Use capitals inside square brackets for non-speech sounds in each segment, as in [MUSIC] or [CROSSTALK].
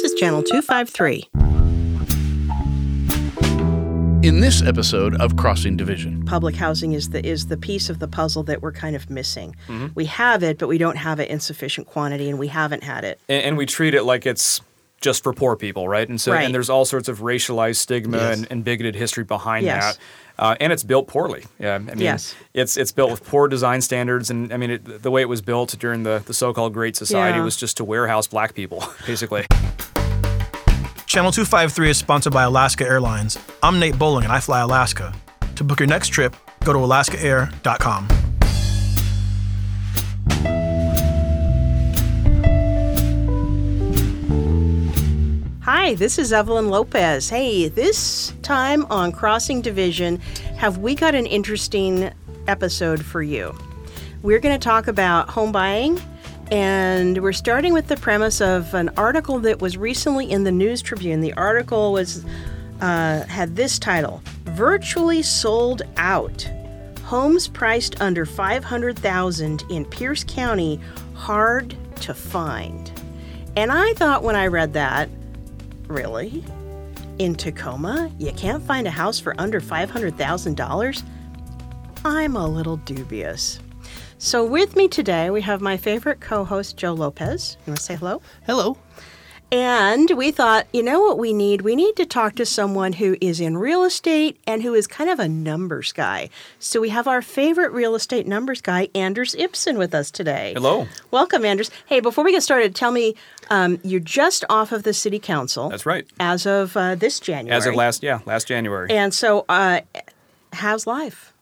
This is Channel 253. In this episode of Crossing Division, Public housing is the is the piece of the puzzle that we're kind of missing. Mm-hmm. We have it, but we don't have it in sufficient quantity, and we haven't had it. and, and we treat it like it's just for poor people, right? And so, Right. and there's all sorts of racialized stigma Yes. and, and bigoted history behind Yes. that. Uh, and it's built poorly. Yeah, I mean, Yes. it's it's built with poor design standards, and I mean, it, the way it was built during the, the so-called Great Society Yeah. was just to warehouse black people, [LAUGHS] basically. Channel 253 is sponsored by Alaska Airlines. I'm Nate Bowling and I fly Alaska. To book your next trip, go to alaskaair.com. Hi, this is Evelyn Lopez. Hey, this time on Crossing Division, have we got an interesting episode for you? We're going to talk about home buying, and we're starting with the premise of an article that was recently in the News Tribune. The article was uh, had this title: "Virtually Sold Out." Homes priced under 500,000 in Pierce County hard to find. And I thought when I read that, Really? In Tacoma, you can't find a house for under $500,000? I'm a little dubious. So, with me today, we have my favorite co host, Joe Lopez. You want to say hello? Hello. And we thought, you know what we need? We need to talk to someone who is in real estate and who is kind of a numbers guy. So we have our favorite real estate numbers guy, Anders Ibsen, with us today. Hello. Welcome, Anders. Hey, before we get started, tell me um, you're just off of the city council. That's right. As of uh, this January. As of last, yeah, last January. And so, uh, how's life?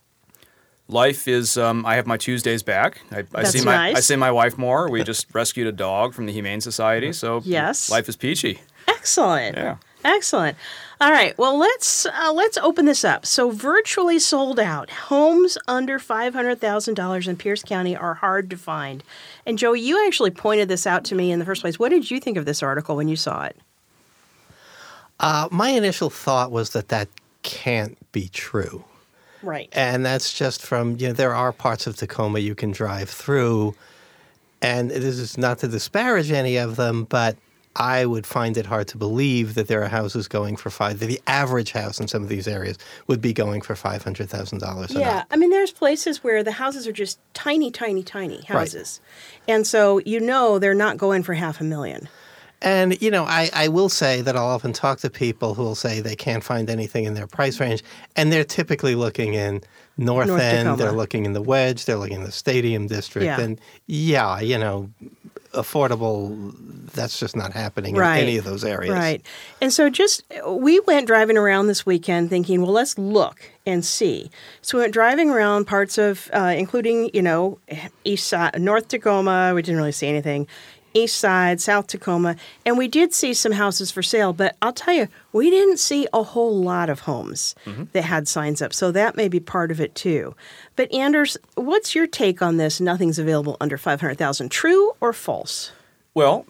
Life is. Um, I have my Tuesdays back. I, I see my I nice. see my wife more. We just [LAUGHS] rescued a dog from the Humane Society, so Yes. life is peachy. Excellent. Yeah. Excellent. All right. Well, let's uh, let's open this up. So, virtually sold out homes under five hundred thousand dollars in Pierce County are hard to find. And Joe, you actually pointed this out to me in the first place. What did you think of this article when you saw it? Uh, my initial thought was that that can't be true. Right. And that's just from, you know, there are parts of Tacoma you can drive through. And this is not to disparage any of them, but I would find it hard to believe that there are houses going for five, that the average house in some of these areas would be going for $500,000 Yeah, up. I mean, there's places where the houses are just tiny, tiny, tiny houses, and so you know they're not going for half a million. And, you know, I, I will say that I'll often talk to people who will say they can't find anything in their price range, and they're typically looking in North, North End, Tacoma. they're looking in the Wedge, they're looking in the Stadium District. Yeah. And yeah, you know, affordable, that's just not happening Right. in any of those areas. Right. And so just we went driving around this weekend thinking, well, let's look and see. So we went driving around parts of, uh, including, you know, east side, North Tacoma. We didn't really see anything. East side, South Tacoma, and we did see some houses for sale. But I'll tell you, we didn't see a whole lot of homes mm-hmm. that had signs up. So that may be part of it too. But Anders, what's your take on this? Nothing's available under five hundred thousand. True or false? Well,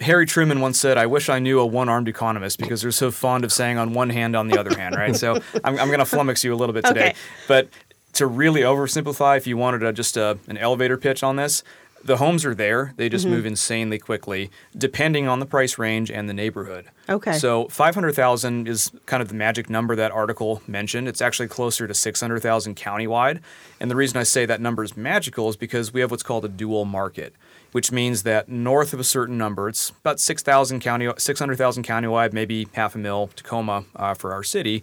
Harry Truman once said, I wish I knew a one armed economist because they're so fond of saying on one hand, on the other hand, right? So [LAUGHS] I'm, I'm going to flummox you a little bit today. Okay. But to really oversimplify, if you wanted a, just a, an elevator pitch on this, the homes are there. They just Mm-hmm. move insanely quickly, depending on the price range and the neighborhood. Okay. So 500,000 is kind of the magic number that article mentioned. It's actually closer to 600,000 countywide. And the reason I say that number is magical is because we have what's called a dual market, which means that north of a certain number, it's about 6,000 county, 600,000 countywide, maybe half a mil Tacoma uh, for our city.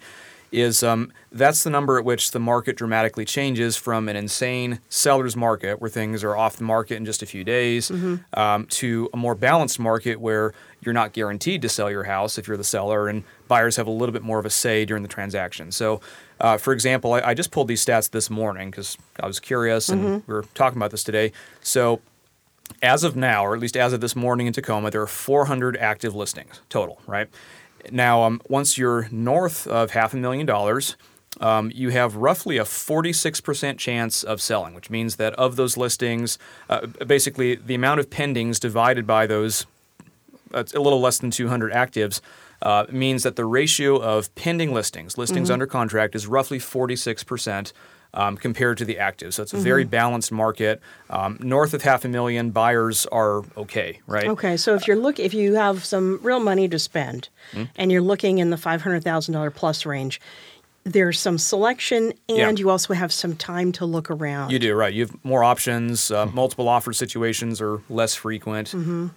Is um, that's the number at which the market dramatically changes from an insane seller's market where things are off the market in just a few days um, to a more balanced market where you're not guaranteed to sell your house if you're the seller, and buyers have a little bit more of a say during the transaction. So, uh, for example, I, I just pulled these stats this morning because I was curious and we were talking about this today. So, as of now, or at least as of this morning in Tacoma, there are 400 active listings total, right? Now, um, once you're north of half a million dollars, um, you have roughly a 46% chance of selling, which means that of those listings, uh, basically the amount of pendings divided by those, that's a little less than 200 actives, uh, means that the ratio of pending listings, listings under contract, is roughly 46% um, compared to the active. So it's a very balanced market. Um, north of half a million buyers are okay, right? Okay, so if you're look, if you have some real money to spend, Hmm? and you're looking in the five hundred thousand dollar plus range, there's some selection, and Yeah. you also have some time to look around. You do, right. You have more options, uh, multiple offer situations are less frequent,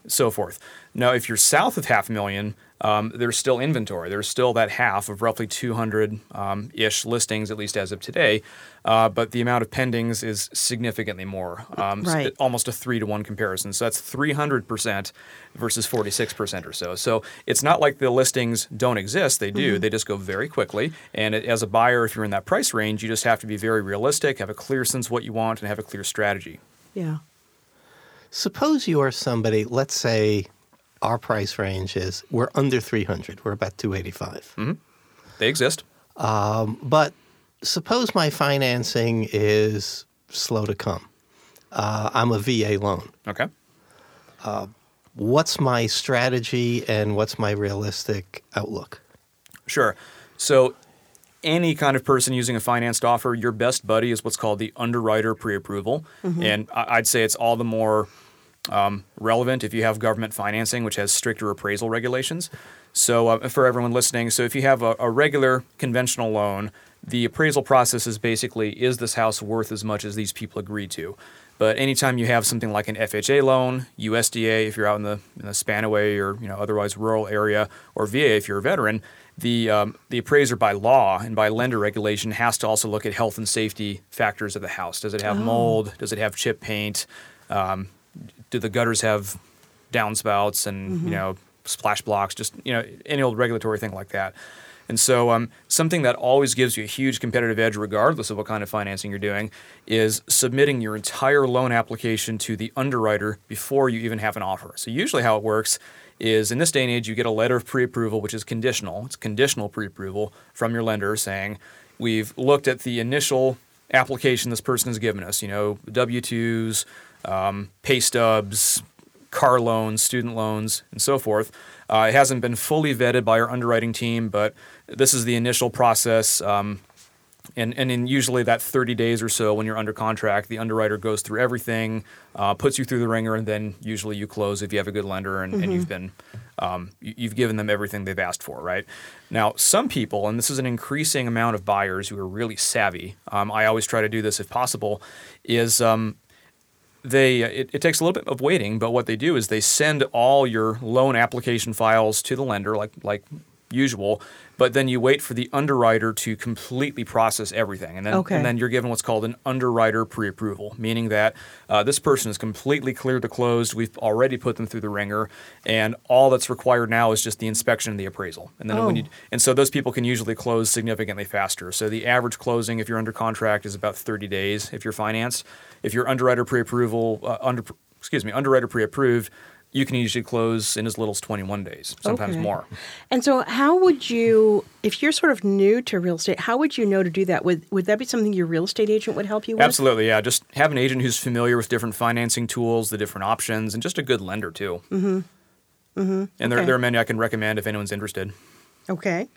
so forth. Now, if you're south of half a million, um, there's still inventory. There's still that half of roughly 200 um, ish listings, at least as of today. Uh, but the amount of pendings is significantly more, um, s- Right. almost a three to one comparison. So that's 300% versus 46% or so. So it's not like the listings don't exist. They do. They just go very quickly. And it, as a buyer, if you're in that price range, you just have to be very realistic, have a clear sense of what you want, and have a clear strategy. yeah. Suppose you are somebody, let's say our price range is we're under 300, we're about 285. Mm-hmm. They exist. Um, but suppose my financing is slow to come. Uh, I'm a VA loan. Okay. Uh, what's my strategy and what's my realistic outlook? Sure. So, any kind of person using a financed offer, your best buddy is what's called the underwriter pre approval. Mm-hmm. And I'd say it's all the more um, relevant if you have government financing, which has stricter appraisal regulations. So, uh, for everyone listening, so if you have a, a regular conventional loan, the appraisal process is basically is this house worth as much as these people agreed to? But anytime you have something like an FHA loan, USDA if you're out in the, in the Spanaway or you know otherwise rural area, or VA if you're a veteran, the um, the appraiser by law and by lender regulation has to also look at health and safety factors of the house. Does it have mold? Does it have chip paint? Um, do the gutters have downspouts and you know splash blocks? Just you know any old regulatory thing like that. And so, um, something that always gives you a huge competitive edge, regardless of what kind of financing you're doing, is submitting your entire loan application to the underwriter before you even have an offer. So, usually, how it works is in this day and age, you get a letter of pre approval, which is conditional. It's conditional pre approval from your lender saying, We've looked at the initial application this person has given us, you know, W 2s, um, pay stubs, car loans, student loans, and so forth. Uh, it hasn't been fully vetted by our underwriting team, but this is the initial process. Um, and, and in usually that 30 days or so when you're under contract, the underwriter goes through everything, uh, puts you through the wringer, and then usually you close if you have a good lender and, and you've been um, you- you've given them everything they've asked for, right? Now, some people, and this is an increasing amount of buyers who are really savvy. Um, I always try to do this if possible. Is um, they uh, it, it takes a little bit of waiting, but what they do is they send all your loan application files to the lender, like like usual. But then you wait for the underwriter to completely process everything, and then Okay. and then you're given what's called an underwriter pre-approval, meaning that uh, this person is completely cleared to closed. We've already put them through the wringer, and all that's required now is just the inspection and the appraisal. And then when Oh. you and so those people can usually close significantly faster. So the average closing, if you're under contract, is about 30 days. If you're financed, if you're underwriter pre-approval, uh, under excuse me, underwriter pre-approved, you can usually close in as little as 21 days, sometimes Okay. more. And so, how would you, if you're sort of new to real estate, how would you know to do that? Would would that be something your real estate agent would help you with? Absolutely, yeah. Just have an agent who's familiar with different financing tools, the different options, and just a good lender too. Mm-hmm. Mm-hmm. And there, Okay. there are many I can recommend if anyone's interested. Okay.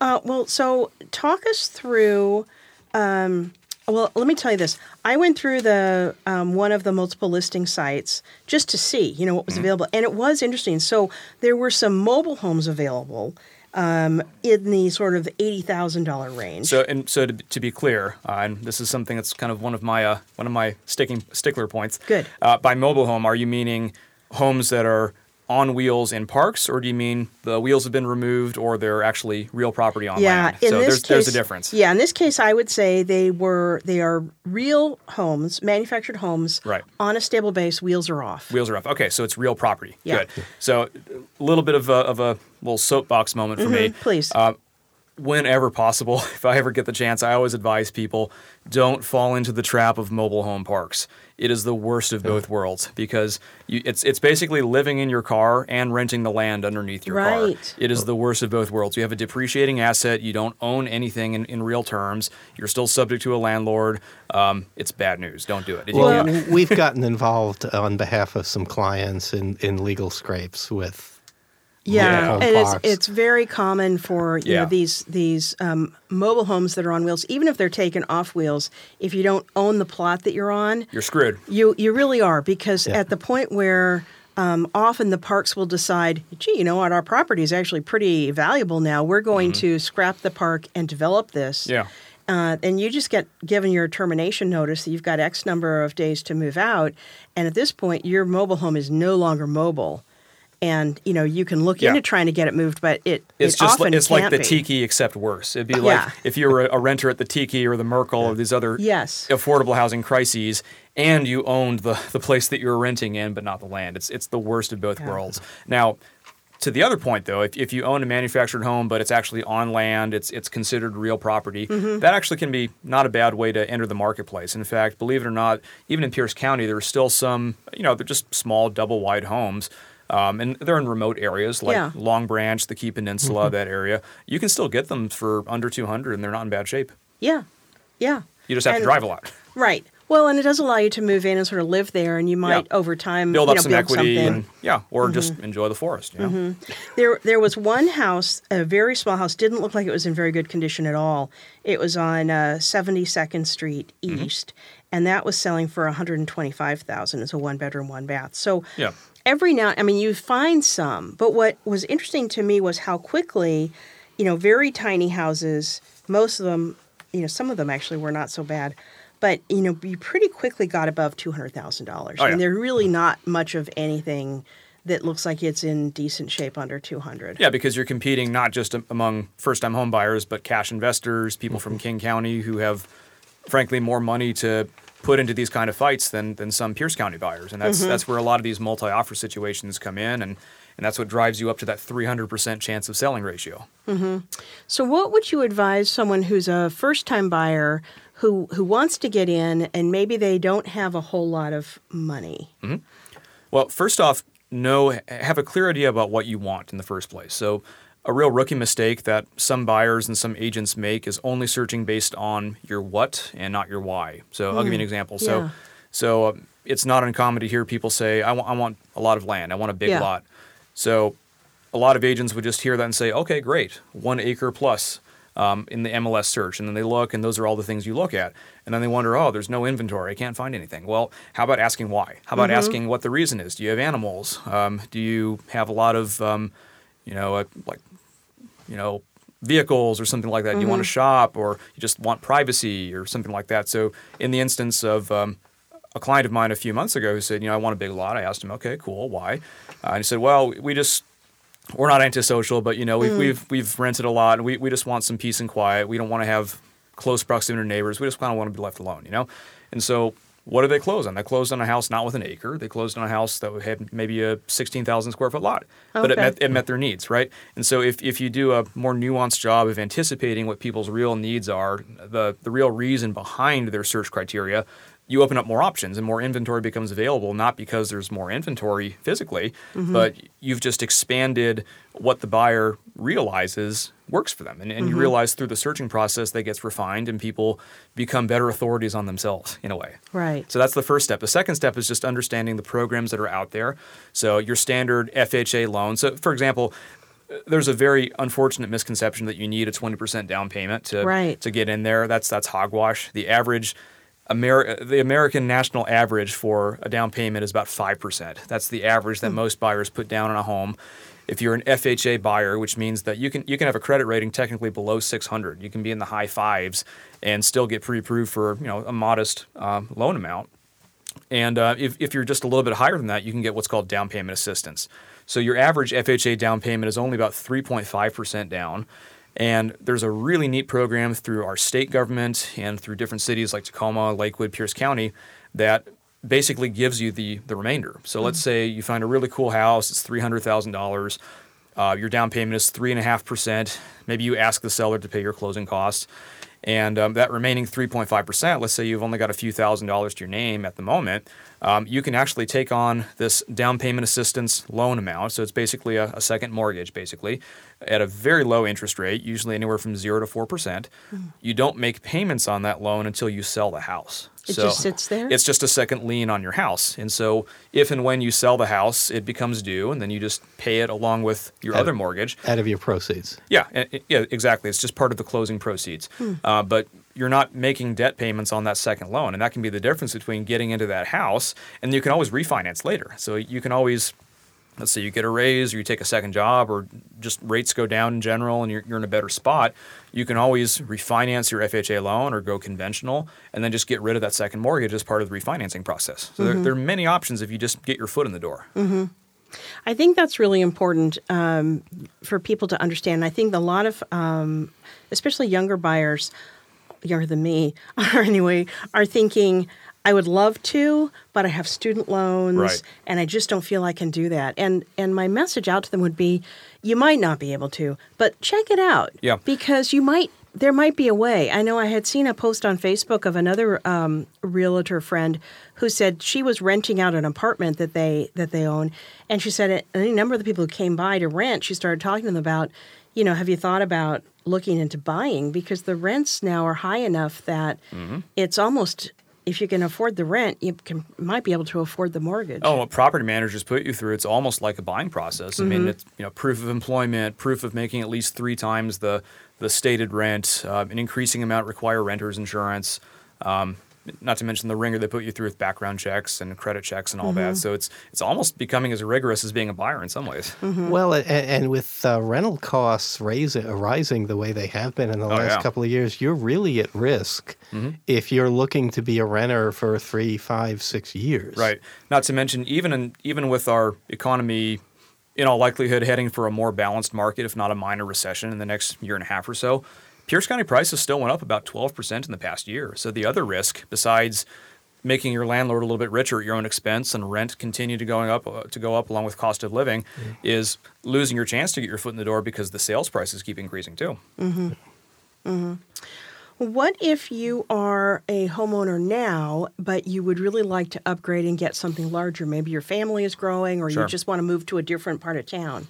Uh, well, so talk us through. Um, well, let me tell you this. I went through the um, one of the multiple listing sites just to see, you know, what was Mm-hmm. available, and it was interesting. So there were some mobile homes available um, in the sort of eighty thousand dollar range. So, and so to, to be clear, uh, and this is something that's kind of one of my uh, one of my sticking stickler points. Good. Uh, by mobile home, are you meaning homes that are on wheels in parks, or do you mean the wheels have been removed, or they're actually real property on yeah, land? in so this there's case, there's a difference. Yeah, in this case, I would say they were they are real homes, manufactured homes, Right. on a stable base. Wheels are off. Wheels are off. Okay, so it's real property. Yeah. Good. So a little bit of a, of a little soapbox moment for me. Please. Uh, whenever possible, [LAUGHS] if I ever get the chance, I always advise people don't fall into the trap of mobile home parks. It is the worst of both worlds because you, it's it's basically living in your car and renting the land underneath your car. Right. It is the worst of both worlds. You have a depreciating asset. You don't own anything in, in real terms. You're still subject to a landlord. Um, it's bad news. Don't do it. Well, [LAUGHS] we've gotten involved on behalf of some clients in, in legal scrapes with Yeah, home and it's it's very common for you Yeah. know these these um, mobile homes that are on wheels, even if they're taken off wheels. If you don't own the plot that you're on, You're screwed. you you really are because Yeah. at the point where um, often the parks will decide, gee, you know what, our property is actually pretty valuable now. We're going to scrap the park and develop this. Yeah. Uh, and you just get given your termination notice that you've got X number of days to move out, and at this point, your mobile home is no longer mobile, and you know you can look Yeah. into trying to get it moved, but it It's it just often like, it's like the be. tiki except worse. It'd be like Yeah. if you were a, renter at the tiki or the Merkle or these other Yes. affordable housing crises, and you owned the, the place that you were renting in, but not the land. It's it's the worst of both Yeah. worlds. Now, to the other point though, if, if you own a manufactured home but it's actually on land, it's it's considered real property. Mm-hmm. That actually can be not a bad way to enter the marketplace. In fact, believe it or not, even in Pierce County, there are still some you know they're just small double wide homes. Um, and they're in remote areas like Yeah. Long Branch, the Key Peninsula, Mm-hmm. that area. You can still get them for under 200 and they're not in bad shape. Yeah, yeah. You just have And- to drive a lot. Right. Well, and it does allow you to move in and sort of live there, and you might Yeah. over time Build you up know, some build equity something. Mm-hmm. and yeah, or just enjoy the forest. You know? There, there was one house, a very small house, didn't look like it was in very good condition at all. It was on uh, 72nd Street Mm-hmm. East, and that was selling for 125,000. It's a one bedroom, one bath. So Yeah. every now, I mean, you find some, but what was interesting to me was how quickly, you know, very tiny houses, most of them, you know, some of them actually were not so bad. But you know, you pretty quickly got above two hundred thousand dollars. Oh, mean, yeah. there's really not much of anything that looks like it's in decent shape under two hundred. Yeah, because you're competing not just among first-time home buyers, but cash investors, people Mm-hmm. from King County who have, frankly, more money to put into these kind of fights than than some Pierce County buyers, and Mm-hmm. that's that's where a lot of these multi-offer situations come in, and and that's what drives you up to that 300% chance of selling ratio. So, what would you advise someone who's a first-time buyer who who wants to get in and maybe they don't have a whole lot of money? Well, first off, know have a clear idea about what you want in the first place. So, a real rookie mistake that some buyers and some agents make is only searching based on your what and not your why. So, I'll give you an example. Yeah. So, so um, it's not uncommon to hear people say, I want, "I want a lot of land. I want a big Yeah. lot." So, a lot of agents would just hear that and say, "Okay, great, one acre plus." Um, in the MLS search, and then they look, and those are all the things you look at, and then they wonder, oh, there's no inventory, I can't find anything. Well, how about asking why? How about asking what the reason is? Do you have animals? Um, do you have a lot of, um, you know, uh, like, you know, vehicles or something like that? Do you want to shop, or you just want privacy, or something like that? So, in the instance of um, a client of mine a few months ago who said, you know, I want a big lot. I asked him, okay, cool, why? Uh, and he said, well, we just we're not antisocial, but you know, we've mm. we've we've rented a lot, and we, we just want some peace and quiet. We don't want to have close proximity to neighbors. We just kind of want to be left alone, you know. And so, what did they close on? They closed on a house not with an acre. They closed on a house that had maybe a sixteen thousand square foot lot, but it met it met their needs, right? And so, if if you do a more nuanced job of anticipating what people's real needs are, the the real reason behind their search criteria. You open up more options and more inventory becomes available, not because there's more inventory physically, mm-hmm. but you've just expanded what the buyer realizes works for them. And, and you mm-hmm. realize through the searching process that gets refined and people become better authorities on themselves in a way. Right. So that's the first step. The second step is just understanding the programs that are out there. So your standard FHA loan. So for example, there's a very unfortunate misconception that you need a 20% down payment to Right. to get in there. That's that's hogwash. The average Amer- the American national average for a down payment is about 5%. That's the average that most buyers put down on a home. If you're an FHA buyer, which means that you can you can have a credit rating technically below 600, you can be in the high fives and still get pre-approved for you know a modest um, loan amount. And uh, if, if you're just a little bit higher than that, you can get what's called down payment assistance. So your average FHA down payment is only about 3.5% down. And there's a really neat program through our state government and through different cities like Tacoma, Lakewood, Pierce County that basically gives you the, the remainder. So let's say you find a really cool house, it's $300,000. Uh, your down payment is 3.5%. Maybe you ask the seller to pay your closing costs. And um, that remaining 3.5%, let's say you've only got a few thousand dollars to your name at the moment, um, you can actually take on this down payment assistance loan amount. So it's basically a, a second mortgage, basically, at a very low interest rate, usually anywhere from 0 to 4%. Hmm. You don't make payments on that loan until you sell the house. It just sits there? It's just a second lien on your house. And so if and when you sell the house, it becomes due, and then you just pay it along with your Out- other mortgage. Out of your proceeds. Yeah, yeah, exactly. It's just part of the closing proceeds. Uh, but you're not making debt payments on that second loan, and that can be the difference between getting into that house and you can always refinance later. So you can always, let's say you get a raise or you take a second job or just rates go down in general and you're, you're in a better spot. You can always refinance your FHA loan or go conventional and then just get rid of that second mortgage as part of the refinancing process. So there, there are many options if you just get your foot in the door. I think that's really important um, for people to understand. I think a lot of, um, especially younger buyers, younger than me, [LAUGHS] or anyway, are thinking, I would love to, but I have student loans, Right. and I just don't feel I can do that. And and my message out to them would be, you might not be able to, but check it out. Yeah. Because you might. There might be a way. I know I had seen a post on Facebook of another um, realtor friend who said she was renting out an apartment that they that they own, and she said any number of the people who came by to rent, she started talking to them about, you know, have you thought about looking into buying because the rents now are high enough that Mm-hmm. it's almost if you can afford the rent, you can might be able to afford the mortgage. Oh, what property managers put you through, it's almost like a buying process. I mean, it's you know proof of employment, proof of making at least three times the the stated rent, uh, an increasing amount require renters insurance. Um, not to mention the wringer they put you through with background checks and credit checks and all that. So it's it's almost becoming as rigorous as being a buyer in some ways. Well, and, and with uh, rental costs raising, rising the way they have been in the last yeah. Mm-hmm. couple of years, you're really at risk if you're looking to be a renter for three, five, six years. Right. Not to mention, even in, even with our economy, in all likelihood, heading for a more balanced market, if not a minor recession in the next year and a half or so, Pierce County prices still went up about 12% in the past year. So the other risk, besides making your landlord a little bit richer at your own expense and rent continue to going up uh, to go up along with cost of living, is losing your chance to get your foot in the door because the sales prices keep increasing too. Mm-hmm. Mm-hmm. What if you are a homeowner now, but you would really like to upgrade and get something larger? Maybe your family is growing, or Sure. you just want to move to a different part of town.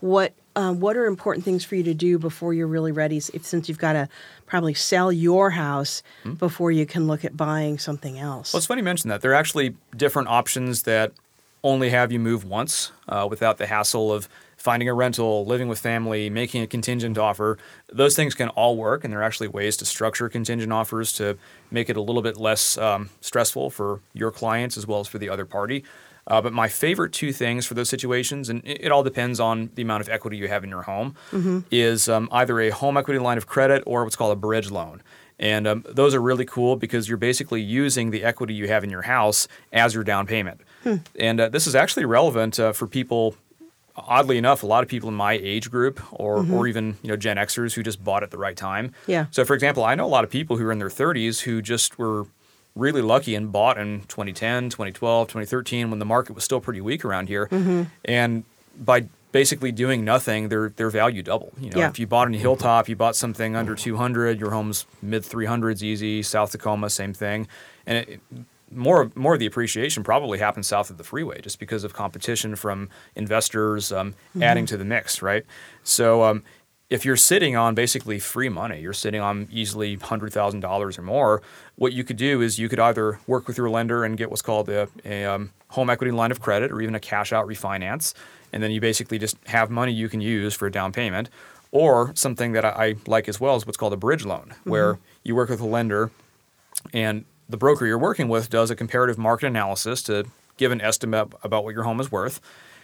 What um, What are important things for you to do before you're really ready? If, since you've got to probably sell your house before you can look at buying something else. Well, it's funny you mention that. There are actually different options that only have you move once uh, without the hassle of finding a rental, living with family, making a contingent offer. Those things can all work, and there are actually ways to structure contingent offers to make it a little bit less um, stressful for your clients as well as for the other party. Uh, but my favorite two things for those situations, and it, it all depends on the amount of equity you have in your home, is um, either a home equity line of credit or what's called a bridge loan. And um, those are really cool because you're basically using the equity you have in your house as your down payment. And uh, this is actually relevant uh, for people. Oddly enough, a lot of people in my age group, or or even you know Gen Xers who just bought at the right time. Yeah. So, for example, I know a lot of people who are in their 30s who just were really lucky and bought in 2010, 2012, 2013 when the market was still pretty weak around here. And by basically doing nothing, their their value doubled. You know, Yeah. if you bought in Hilltop, you bought something under 200, your home's mid 300s easy. South Tacoma, same thing. And it, more more of the appreciation probably happens south of the freeway, just because of competition from investors um, adding to the mix, right? So um, if you're sitting on basically free money, you're sitting on easily hundred thousand dollars or more. What you could do is you could either work with your lender and get what's called a, a um, home equity line of credit, or even a cash out refinance, and then you basically just have money you can use for a down payment. Or something that I, I like as well is what's called a bridge loan, where you work with a lender and the broker you're working with does a comparative market analysis to give an estimate about what your home is worth.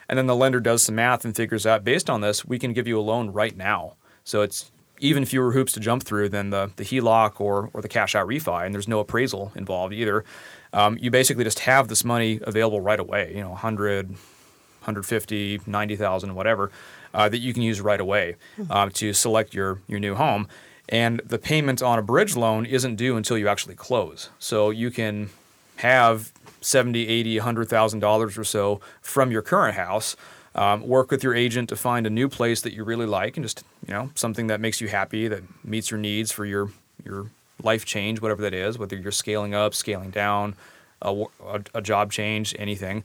And then the lender does some math and figures out based on this, we can give you a loan right now. So it's even fewer hoops to jump through than the, the HELOC or, or the cash out refi, and there's no appraisal involved either. Um, you basically just have this money available right away, you know, 100, 150, 90,000, whatever, uh, that you can use right away um, to select your, your new home. And the payment on a bridge loan isn't due until you actually close. So you can have 70, 80, 100,000 dollars or so from your current house. Um, work with your agent to find a new place that you really like and just you know something that makes you happy that meets your needs for your your life change whatever that is whether you're scaling up scaling down a, a, a job change anything.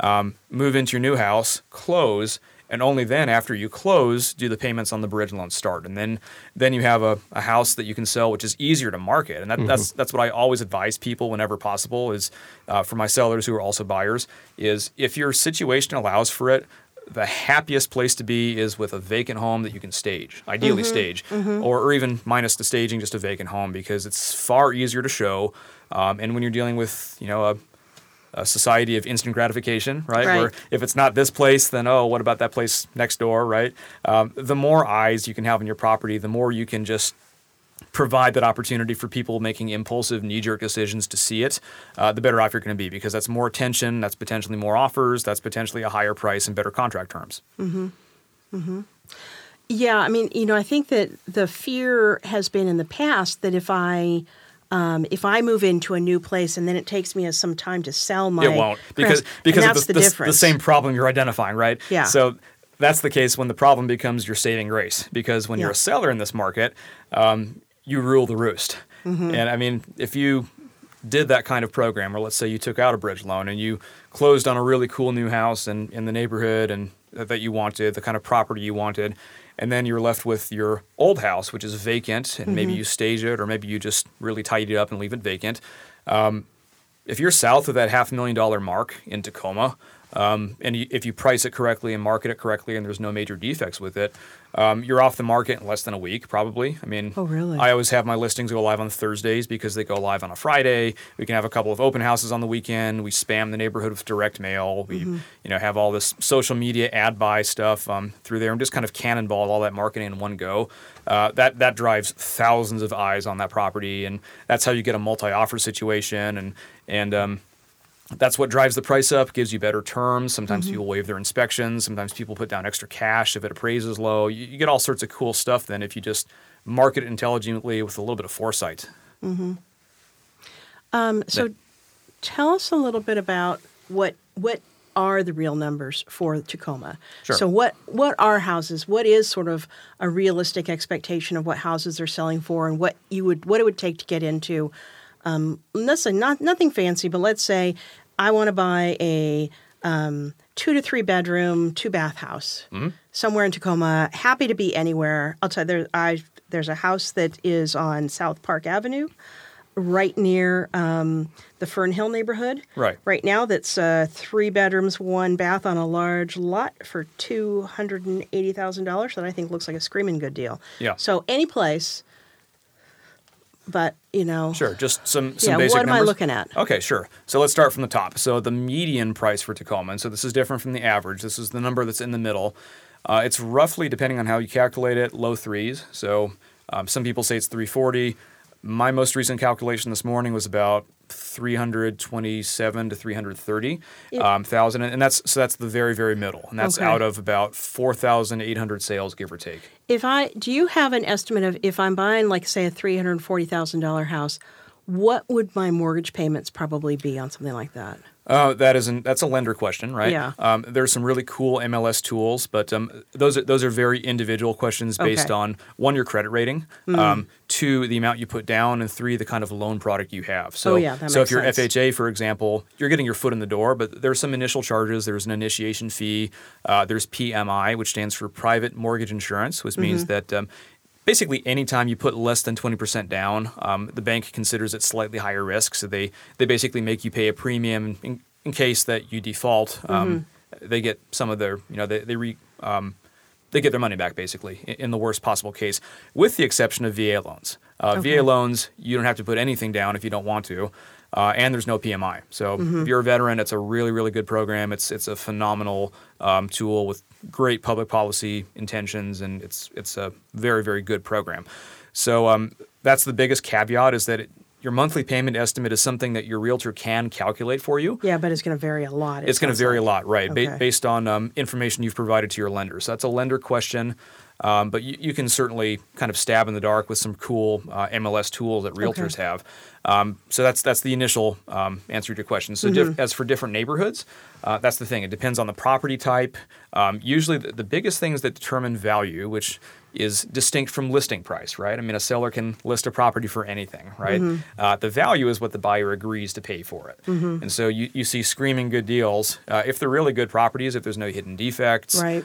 Um, move into your new house close and only then after you close do the payments on the bridge loan start. And then then you have a, a house that you can sell which is easier to market. And that, Mm-hmm. that's that's what i always advise people whenever possible is uh, for my sellers who are also buyers is if your situation allows for it the happiest place to be is with a vacant home that you can stage, ideally stage, Or, or even minus the staging, just a vacant home because it's far easier to show. Um, and when you're dealing with, you know, a, a society of instant gratification, right? Right. Where if it's not this place, then oh, what about that place next door, right? Um, the more eyes you can have on your property, the more you can just provide that opportunity for people making impulsive knee-jerk decisions to see it, uh, the better off you're going to be because that's more attention, that's potentially more offers, that's potentially a higher price and better contract terms. Mm-hmm. Mm-hmm. Yeah, I mean, you know, I think that the fear has been in the past that if I um, if I move into a new place and then it takes me some time to sell my it won't because because of that's the, the, the, difference. the same problem you're identifying, right? Yeah. So that's the case when the problem becomes your saving grace because when you're a seller in this market, um, you rule the roost. Mm-hmm. And I mean, if you did that kind of program, or let's say you took out a bridge loan and you closed on a really cool new house in, in the neighborhood and that you wanted, the kind of property you wanted, and then you're left with your old house, which is vacant, and maybe you stage it, or maybe you just really tidy it up and leave it vacant. Um, if you're south of that half million dollar mark in Tacoma, um, and you, if you price it correctly and market it correctly, and there's no major defects with it, um, you're off the market in less than a week, probably. I mean, Oh, really? I always have my listings go live on Thursdays because they go live on a Friday. We can have a couple of open houses on the weekend. We spam the neighborhood with direct mail. We, Mm-hmm. you know, have all this social media ad buy stuff um, through there, and just kind of cannonball all that marketing in one go. Uh, that that drives thousands of eyes on that property, and that's how you get a multi-offer situation, and and um, that's what drives the price up, gives you better terms. Sometimes Mm-hmm. people waive their inspections. Sometimes people put down extra cash if it appraises low. You, you get all sorts of cool stuff then if you just market it intelligently with a little bit of foresight. Um, so, tell us a little bit about what what are the real numbers for Tacoma. Sure. So, what what are houses? What is sort of a realistic expectation of what houses are selling for, and what you would what it would take to get into? Um, let's say not nothing fancy, but let's say I want to buy a um, two to three bedroom, two bath house somewhere in Tacoma. Happy to be anywhere. I'll tell you, there, I, there's a house that is on South Park Avenue, right near um, the Fern Hill neighborhood. Right. Right now, that's uh, three bedrooms, one bath on a large lot for two hundred and eighty thousand dollars. That I think looks like a screaming good deal. Yeah. So any place, but you know, Sure, just some, some Yeah, basic what am I looking at? Okay, sure. So let's start from the top. So the median price for Tacoma, and so this is different from the average. This is the number that's in the middle. Uh, it's roughly, depending on how you calculate it, low threes. So um, some people say it's 340. My most recent calculation this morning was about 327 to 330 um, thousand, and that's so that's the very very middle, and that's Okay. out of about 4,800 sales, give or take. If I do you have an estimate of if I'm buying like say a three hundred forty thousand dollar house, what would my mortgage payments probably be on something like that? Uh, that isn't. That's a lender question, right? Yeah. Um, there's some really cool MLS tools, but um, those are those are very individual questions based Okay. on one your credit rating, um, two the amount you put down, and three the kind of loan product you have. So, Oh, yeah, that so makes if you're sense. FHA, for example, you're getting your foot in the door, but there's some initial charges. There's an initiation fee. Uh, there's PMI, which stands for Private Mortgage Insurance, which Mm-hmm. means that. Basically, anytime you put less than 20% down, um, the bank considers it slightly higher risk. So they, they basically make you pay a premium in, in case that you default. Um, They get some of their, you know, they, they re, um, they get their money back basically in, in the worst possible case, with the exception of VA loans. Uh, Okay. VA loans, you don't have to put anything down if you don't want to, uh, and there's no PMI. So Mm-hmm. if you're a veteran, it's a really really good program. It's it's a phenomenal um, tool with great public policy intentions, and it's it's a very very good program. So um, that's the biggest caveat is that it, your monthly payment estimate is something that your realtor can calculate for you. Yeah, but it's going to vary a lot. it It's going to vary like. a lot, right? ba- based on um, information you've provided to your lender. So that's a lender question. Um, but you, you can certainly kind of stab in the dark with some cool uh, MLS tools that realtors Okay. have. Um, so that's that's the initial um, answer to your question. So Mm-hmm. diff- as for different neighborhoods, uh, that's the thing. It depends on the property type. Um, usually, the, the biggest things that determine value, which is distinct from listing price, right? I mean, a seller can list a property for anything, right? Mm-hmm. Uh, the value is what the buyer agrees to pay for it. And so you, you see screaming good deals. Uh, if they're really good properties, if there's no hidden defects, Right.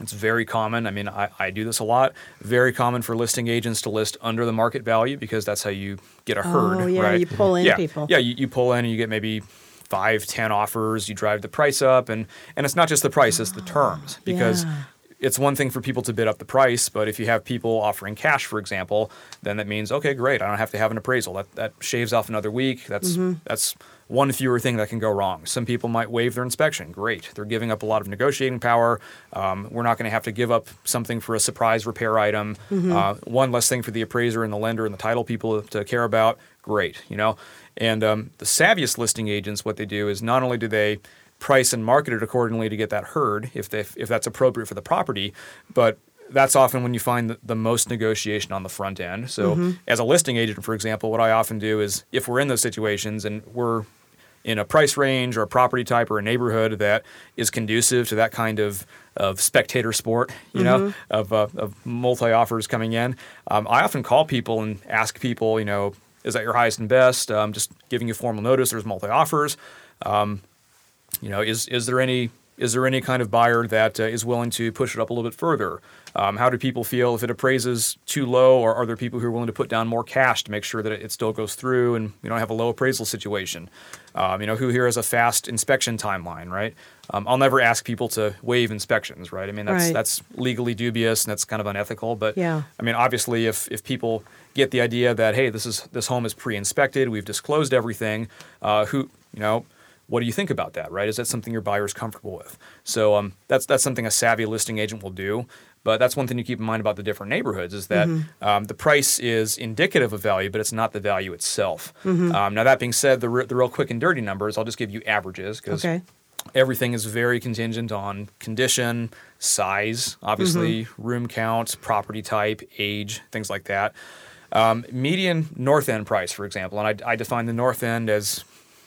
It's very common. I mean, I, I do this a lot. Very common for listing agents to list under the market value because that's how you get a herd, Oh, yeah, right? you pull in yeah, people. Yeah, you, you pull in and you get maybe five, ten offers. You drive the price up, and and it's not just the price; it's the terms because. Yeah. It's one thing for people to bid up the price, but if you have people offering cash, for example, then that means okay, great. I don't have to have an appraisal. That that shaves off another week. That's Mm-hmm. that's one fewer thing that can go wrong. Some people might waive their inspection. Great. They're giving up a lot of negotiating power. Um, we're not going to have to give up something for a surprise repair item. Mm-hmm. Uh, one less thing for the appraiser and the lender and the title people to care about. Great. You know, and um, the savviest listing agents, what they do is not only do they price and market it accordingly to get that herd if they, if that's appropriate for the property, but that's often when you find the, the most negotiation on the front end. So, as a listing agent, for example, what I often do is if we're in those situations and we're in a price range or a property type or a neighborhood that is conducive to that kind of, of spectator sport, you know, of, uh, of multi offers coming in, um, I often call people and ask people, you know, is that your highest and best? Um, just giving you formal notice. There's multi offers. You know, is is there any is there any kind of buyer that uh, is willing to push it up a little bit further? Um, how do people feel if it appraises too low, or are there people who are willing to put down more cash to make sure that it, still goes through and we don't have a low appraisal situation? Um, you know, who here has a fast inspection timeline, right? Um, I'll never ask people to waive inspections, right? I mean, that's Right. that's legally dubious and that's kind of unethical. But Yeah. I mean, obviously, if if people get the idea that hey, this is this home is pre-inspected, we've disclosed everything, uh, who you know, what do you think about that? Right? Is that something your buyer is comfortable with? So um, that's that's something a savvy listing agent will do. But that's one thing to keep in mind about the different neighborhoods is that um, the price is indicative of value, but it's not the value itself. Um, now that being said, the re- the real quick and dirty numbers, I'll just give you averages because Okay. everything is very contingent on condition, size, obviously, room count, property type, age, things like that. Um, median north end price, for example, and I, I define the north end as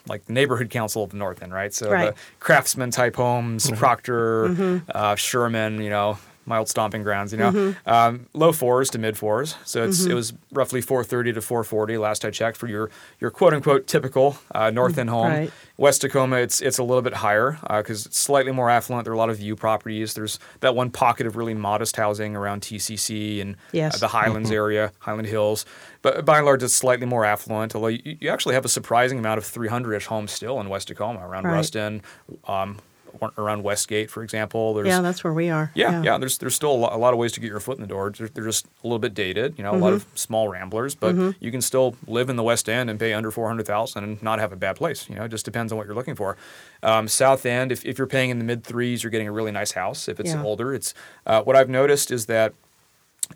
like the neighborhood council of the north end, right? So Right. the craftsman type homes, Proctor, uh, Sherman, you know, my old stomping grounds, you know, um, low fours to mid fours. So it's it was roughly 430 to 440 last I checked for your your quote unquote typical uh, north end home. Right. West Tacoma, it's it's a little bit higher because it's slightly more affluent. There are a lot of view properties. There's that one pocket of really modest housing around TCC and Yes. uh, the Highlands area, Highland Hills. But by and large, it's slightly more affluent. Although you, you actually have a surprising amount of 300ish homes still in West Tacoma, around Right. Ruston, um, around Westgate, for example. There's, Yeah, that's where we are. yeah, yeah. There's there's still a lot, a lot of ways to get your foot in the door. They're, they're just a little bit dated, you know, a lot of small ramblers, but you can still live in the West End and pay under four hundred thousand and not have a bad place. You know, it just depends on what you're looking for. Um, South End, if, if you're paying in the mid threes, you're getting a really nice house. If it's Yeah. older, it's uh, what I've noticed is that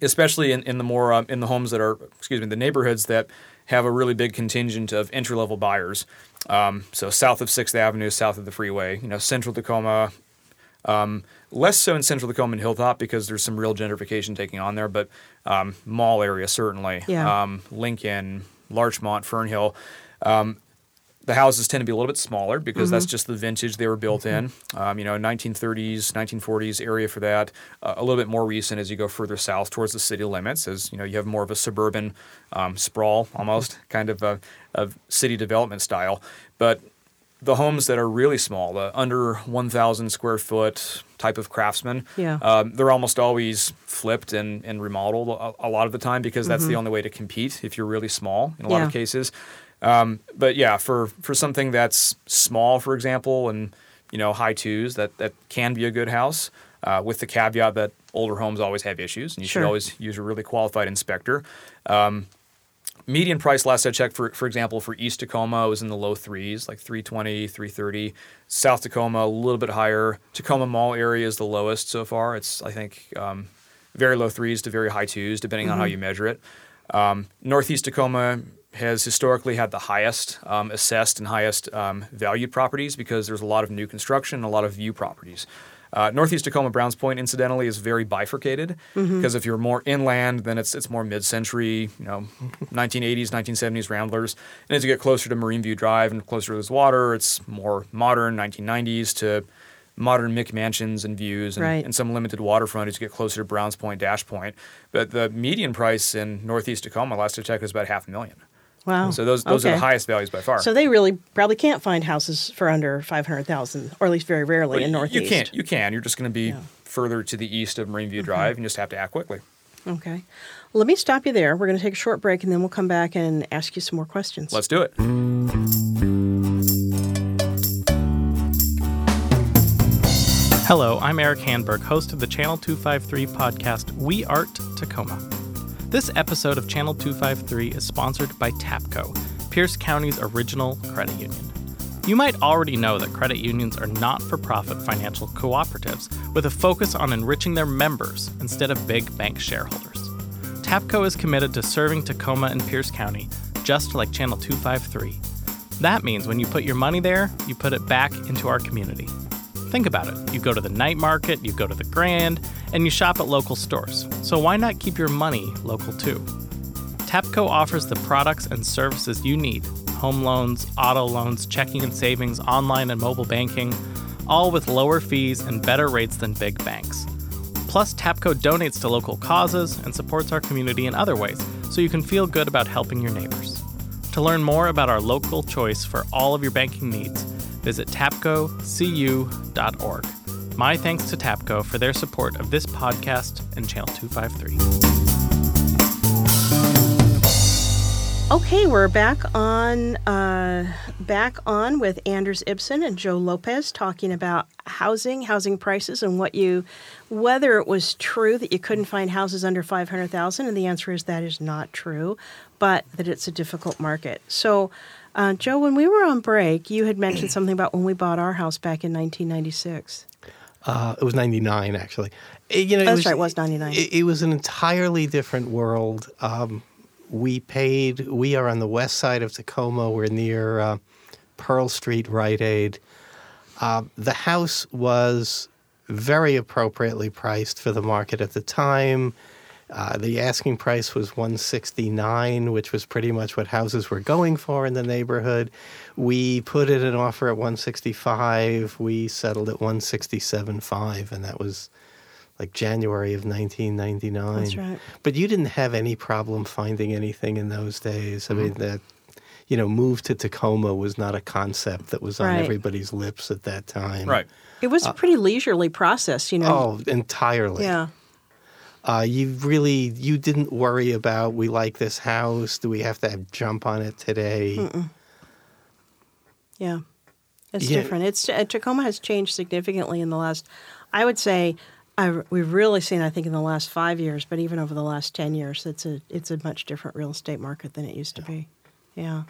especially in, in the more um, in the homes that are excuse me the neighborhoods that have a really big contingent of entry level buyers. Um, so south of Sixth Avenue, south of the freeway, you know, Central Tacoma. Um, less so in Central Tacoma and Hilltop because there's some real gentrification taking on there, but um, mall area certainly. Yeah. Um, Lincoln, Larchmont, Fernhill. Um, the houses tend to be a little bit smaller because that's just the vintage they were built in. Um, you know, 1930s, 1940s area for that. Uh, a little bit more recent as you go further south towards the city limits, as you know, you have more of a suburban um, sprawl, almost kind of a, of city development style. But the homes that are really small, the under 1,000 square foot type of craftsman, Yeah. um, they're almost always flipped and, and remodeled a, a lot of the time because that's the only way to compete if you're really small in a lot of cases. Um, but yeah, for, for something that's small, for example, and you know high twos, that that can be a good house. Uh, with the caveat that older homes always have issues, and you Sure. should always use a really qualified inspector. Um, median price last I checked, for for example, for East Tacoma was in the low threes, like 320, 330. South Tacoma a little bit higher. Tacoma Mall area is the lowest so far. It's I think um, very low threes to very high twos, depending on how you measure it. Um, Northeast Tacoma has historically had the highest um, assessed and highest um, valued properties because there's a lot of new construction and a lot of view properties. Uh, Northeast Tacoma Browns Point, incidentally, is very bifurcated because if you're more inland, then it's it's more mid-century, you know, 1980s, 1970s Ramblers, and as you get closer to Marine View Drive and closer to this water, it's more modern 1990s to modern McMansions and views and, Right. and some limited waterfront as you get closer to Browns Point, Dash Point. But the median price in Northeast Tacoma, last I checked, was about half a million. Wow. So those those are the highest values by far. So they really probably can't find houses for under five hundred thousand, or at least very rarely But in y- Northeast. You can't. You can. You're just going to be Yeah. Mm-hmm. further to the east of Marine View Drive, and just have to act quickly. Okay. Let me stop you there. We're going to take a short break, and then we'll come back and ask you some more questions. Let's do it. Hello, I'm Eric Hanberg, host of the Channel 253 podcast We Art Tacoma. This episode of Channel 253 is sponsored by TAPCO, Pierce County's original credit union. You might already know that credit unions are not for profit financial cooperatives with a focus on enriching their members instead of big bank shareholders. TAPCO is committed to serving Tacoma and Pierce County just like Channel 253. That means when you put your money there, you put it back into our community. Think about it. You go to the night market, you go to the Grand, and you shop at local stores. So why not keep your money local too? Tapco offers the products and services you need home loans, auto loans, checking and savings, online and mobile banking, all with lower fees and better rates than big banks. Plus, Tapco donates to local causes and supports our community in other ways, so you can feel good about helping your neighbors. To learn more about our local choice for all of your banking needs, visit tapcocu.org. My thanks to Tapco for their support of this podcast and Channel 253. Okay, we're back on uh, back on with Anders Ibsen and Joe Lopez talking about housing, housing prices, and what you whether it was true that you couldn't find houses under five hundred thousand, and the answer is that is not true, but that it's a difficult market. So, uh, Joe, when we were on break, you had mentioned [CLEARS THROAT] something about when we bought our house back in nineteen ninety six. Uh, it was 99, actually. Uh, You know, it That's was, right, it was 99. It, it was an entirely different world. Um, we paid, we are on the west side of Tacoma. We're near uh, Pearl Street, Rite Aid. Uh, the house was very appropriately priced for the market at the time. Uh, the asking price was 169, which was pretty much what houses were going for in the neighborhood. We put in an offer at 165. We settled at 167.5, and that was like January of 1999. That's right. But you didn't have any problem finding anything in those days. I mean, Mm-hmm. that you know, move to Tacoma was not a concept that was on Right. everybody's lips at that time. Right. It was a pretty leisurely process, you know. Oh, entirely. yeah. Uh, you really you didn't worry about we like this house. Do we have to have jump on it today? Yeah, it's Yeah. different. It's uh, Tacoma has changed significantly in the last. I would say I, we've really seen. I think in the last five years, but even over the last ten years, it's a it's a much different real estate market than it used to be. Yeah.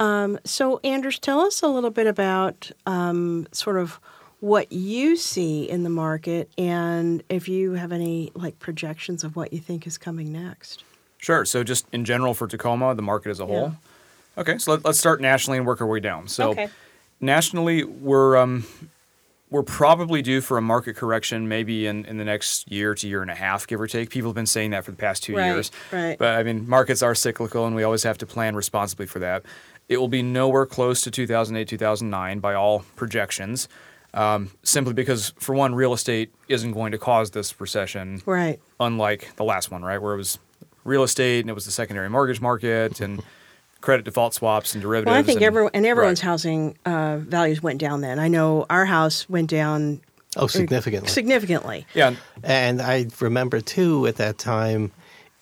Um, so, Anders, tell us a little bit about um, sort of what you see in the market, and if you have any like projections of what you think is coming next. Sure. So just in general for Tacoma, the market as a whole. Okay. So let, let's start nationally and work our way down. So Okay. nationally, we're um, we're probably due for a market correction maybe in, in the next year to year and a half, give or take. People have been saying that for the past two Right, years. right. But I mean, markets are cyclical, and we always have to plan responsibly for that. It will be nowhere close to 2008, 2009 by all projections, um, simply because, for one, real estate isn't going to cause this recession Right. unlike the last one, right, where it was real estate and it was the secondary mortgage market and [LAUGHS] credit default swaps and derivatives. Well, I think and, everyone and everyone's right. housing uh, values went down. Then I know our house went down Oh, significantly. significantly. Yeah, And I remember too at that time,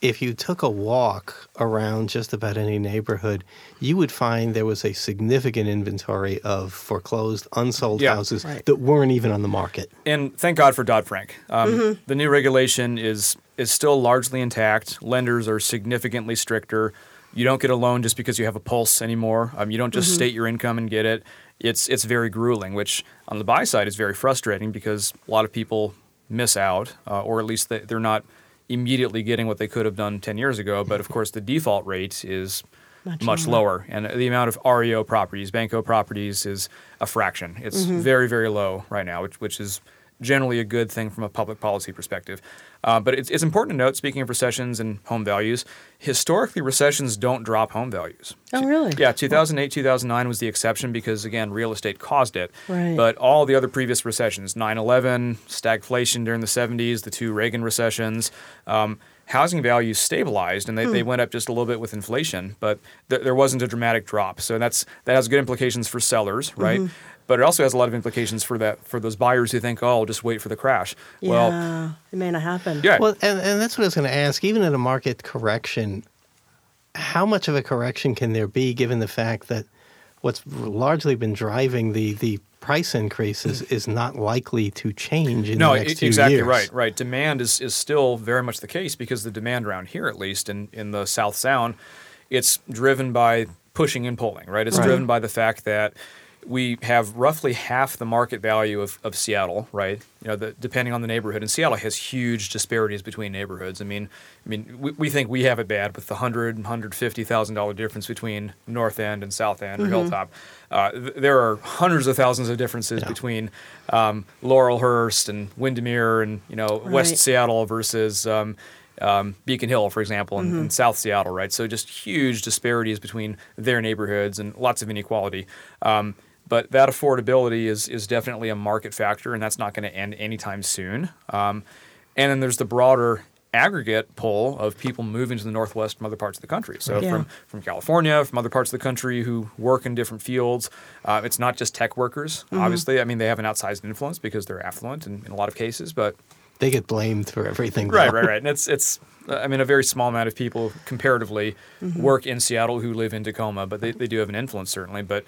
if you took a walk around just about any neighborhood, you would find there was a significant inventory of foreclosed, unsold Yeah. houses Right. that weren't even on the market. and thank God for Dodd Frank. Um, Mm-hmm. The new regulation is is still largely intact. Lenders are significantly stricter. You don't get a loan just because you have a pulse anymore. Um, you don't Mm-hmm. just state your income and get it. It's it's very grueling, which on the buy side is very frustrating because a lot of people miss out, uh, or at least they, they're not immediately getting what they could have done 10 years ago. But of course, the default rate is Much much, lower. And the amount of REO properties, bank-owned properties, is a fraction. It's Mm-hmm. very, very low right now, which, which is generally a good thing from a public policy perspective. Uh, but it's, it's important to note, speaking of recessions and home values, historically recessions don't drop home values. Oh, really? Yeah, 2008, 2009 was the exception because, again, real estate caused it. Right. But all the other previous recessions 9 11, stagflation during the 70s, the two Reagan recessions, um, housing values stabilized and they, Hmm. they went up just a little bit with inflation, but th- there wasn't a dramatic drop. So that's that has good implications for sellers, right? Mm-hmm. But it also has a lot of implications for that for those buyers who think, oh, I'll just wait for the crash. Well, yeah, it may not happen. yeah, Well, and, and that's what I was going to ask. Even in a market correction, how much of a correction can there be given the fact that what's largely been driving the, the price increases mm. is not likely to change in no, the next e- few exactly years? right, right. Demand is, is still very much the case because the demand around here, at least in, in the South Sound, it's driven by pushing and pulling, right? It's Right. driven by the fact that we have roughly half the market value of, of Seattle, right? You know, the, depending on the neighborhood, and Seattle has huge disparities between neighborhoods. I mean, I mean, we, we think we have it bad with the hundred and hundred fifty thousand dollar difference between North End and South End or Hilltop. Uh, th- there are hundreds of thousands of differences between um, Laurelhurst and Windermere and you know Right. West Seattle versus um, um, Beacon Hill, for example, in, in South Seattle, right? So just huge disparities between their neighborhoods and lots of inequality. Um, but that affordability is is definitely a market factor, and that's not going to end anytime soon. Um, and then there's the broader aggregate pull of people moving to the northwest from other parts of the country. So Yeah. from from California, from other parts of the country who work in different fields. Uh, it's not just tech workers, obviously. I mean, they have an outsized influence because they're affluent in, in a lot of cases, but They get blamed for everything. right, though. right, right. And it's it's I mean a very small amount of people comparatively work in Seattle who live in Tacoma, but they, they do have an influence certainly. But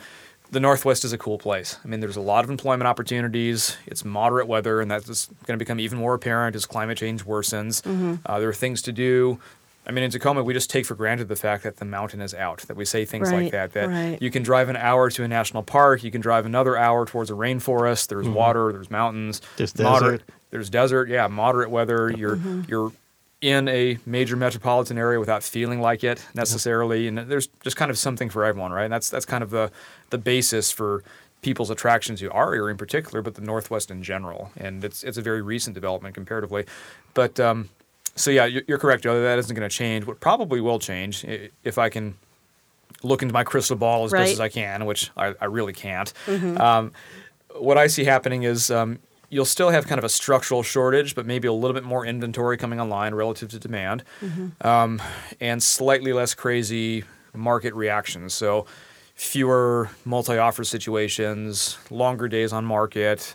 the Northwest is a cool place. I mean, there's a lot of employment opportunities. It's moderate weather, and that's going to become even more apparent as climate change worsens. Uh, there are things to do. I mean, in Tacoma, we just take for granted the fact that the mountain is out. That we say things Right, like that. That right. you can drive an hour to a national park. You can drive another hour towards a rainforest. There's water. There's mountains. There's moderate. desert. There's desert. Yeah, moderate weather. You're Mm-hmm. you're in a major metropolitan area without feeling like it necessarily, and there's just kind of something for everyone, right? And that's that's kind of the the basis for people's attractions to our area in particular, but the Northwest in general. And it's it's a very recent development comparatively, but. Um, so yeah, you're you're correct, Joe. That isn't going to change. What probably will change, if I can look into my crystal ball as Right. best as I can, which I, I really can't. Um, what I see happening is um, you'll still have kind of a structural shortage, but maybe a little bit more inventory coming online relative to demand, um, and slightly less crazy market reactions. So fewer multi-offer situations, longer days on market.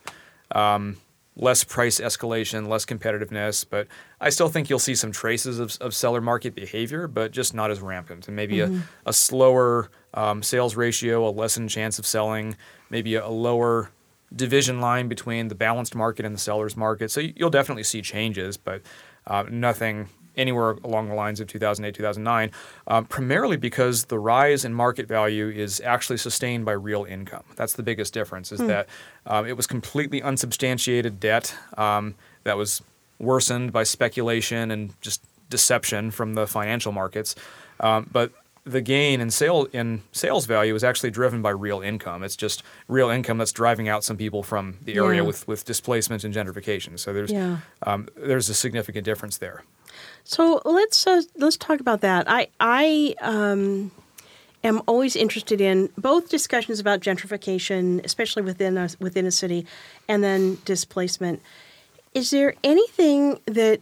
Um, less price escalation, less competitiveness, but I still think you'll see some traces of, of seller market behavior, but just not as rampant. And maybe a, a slower um, sales ratio, a lessened chance of selling, maybe a, a lower division line between the balanced market and the seller's market. So you'll definitely see changes, but uh, nothing anywhere along the lines of 2008, 2009, um, primarily because the rise in market value is actually sustained by real income. That's the biggest difference, is that um, it was completely unsubstantiated debt um, that was worsened by speculation and just deception from the financial markets. Um, but the gain in sale in sales value is actually driven by real income. It's just real income that's driving out some people from the area Yeah. with, with displacement and gentrification. So there's Yeah. um, there's a significant difference there. So let's uh, let's talk about that. I I um, am always interested in both discussions about gentrification, especially within a within a city, and then displacement. Is there anything that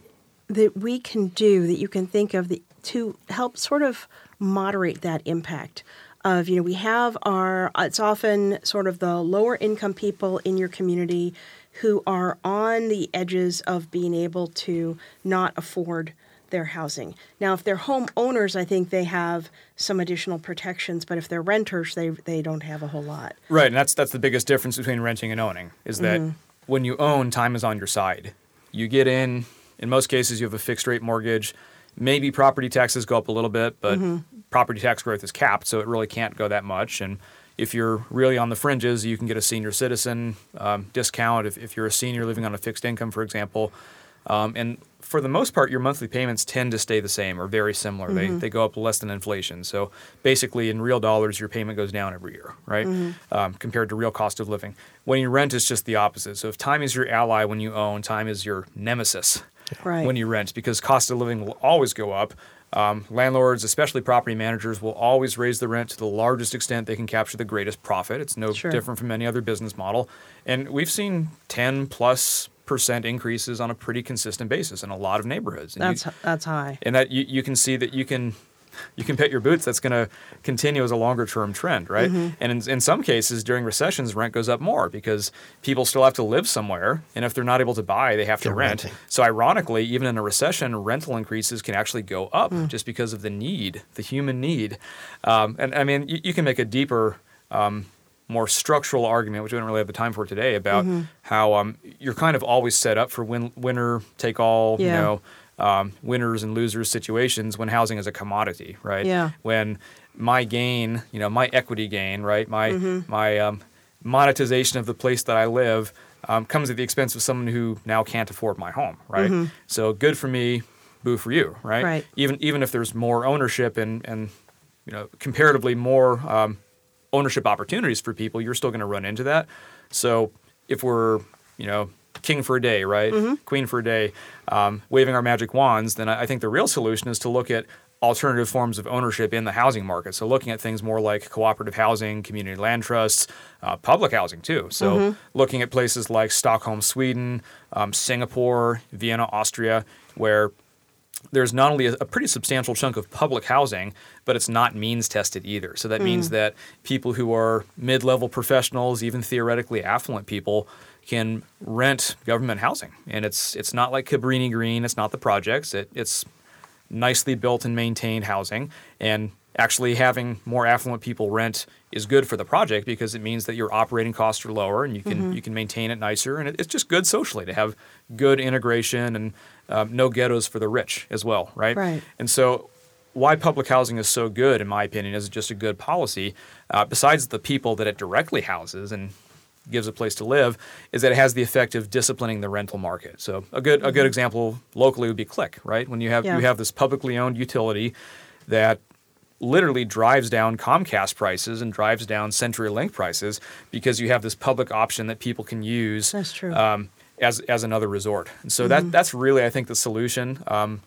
that we can do that you can think of that, to help sort of moderate that impact? Of you know, we have our it's often sort of the lower income people in your community who are on the edges of being able to not afford their housing. Now, if they're homeowners, I think they have some additional protections, but if they're renters, they they don't have a whole lot. Right, and that's that's the biggest difference between renting and owning is that mm-hmm. when you own, time is on your side. You get in. In most cases, you have a fixed rate mortgage. Maybe property taxes go up a little bit, but property tax growth is capped, so it really can't go that much. And if you're really on the fringes, you can get a senior citizen um, discount. If, if you're a senior living on a fixed income, for example, Um, and for the most part, your monthly payments tend to stay the same or very similar. They, they go up less than inflation. So basically, in real dollars, your payment goes down every year, right? Um, compared to real cost of living. When you rent, it's just the opposite. So if time is your ally when you own, time is your nemesis Right. when you rent because cost of living will always go up. Um, landlords, especially property managers, will always raise the rent to the largest extent they can capture the greatest profit. It's no Sure. different from any other business model. And we've seen 10 plus percent increases on a pretty consistent basis in a lot of neighborhoods. And you- That's that's high. and that you, you can see that you can you can bet your boots that's going to continue as a longer term trend right Mm-hmm. and in, in some cases during recessions rent goes up more because people still have to live somewhere and if they're not able to buy they have to They're rent renting. so ironically even in a recession rental increases can actually go up Hmm. just because of the need the human need um, and i mean you, you can make a deeper um, more structural argument, which we don't really have the time for today, about Mm-hmm. how um, you're kind of always set up for win- winner take all, you know, um, winners and losers situations when housing is a commodity, right? Yeah. When my gain, you know, my equity gain, right, my Mm-hmm. my um, monetization of the place that I live um, comes at the expense of someone who now can't afford my home, right? So good for me, boo for you, right? Mm-hmm. Right. Even even if there's more ownership and and you know comparatively more um, ownership opportunities for people, you're still going to run into that. So if we're, you know, king for a day, right, queen for a day, um, waving our magic wands, then I think the real solution is to look at alternative forms of ownership in the housing market. So looking at things more like cooperative housing, community land trusts, uh, public housing too. So looking at places like Stockholm, Sweden, um, Singapore, Vienna, Austria, where there's not only a, a pretty substantial chunk of public housing, but it's not means tested either. So that means that people who are mid level professionals, even theoretically affluent people, can rent government housing. And it's it's not like Cabrini Green, it's not the projects. It, it's nicely built and maintained housing. And actually having more affluent people rent is good for the project because it means that your operating costs are lower and you can you can maintain it nicer. And it, it's just good socially to have good integration and um, no ghettos for the rich as well, right? Right. And so why public housing is so good, in my opinion, is just a good policy. Uh, besides the people that it directly houses and gives a place to live, is that it has the effect of disciplining the rental market. So a good a good example locally would be Click, right? When you have Yeah. you have this publicly owned utility that literally drives down Comcast prices and drives down CenturyLink prices because you have this public option that people can use That's true. um, as as another resort. And so that that's really I think the solution. Um,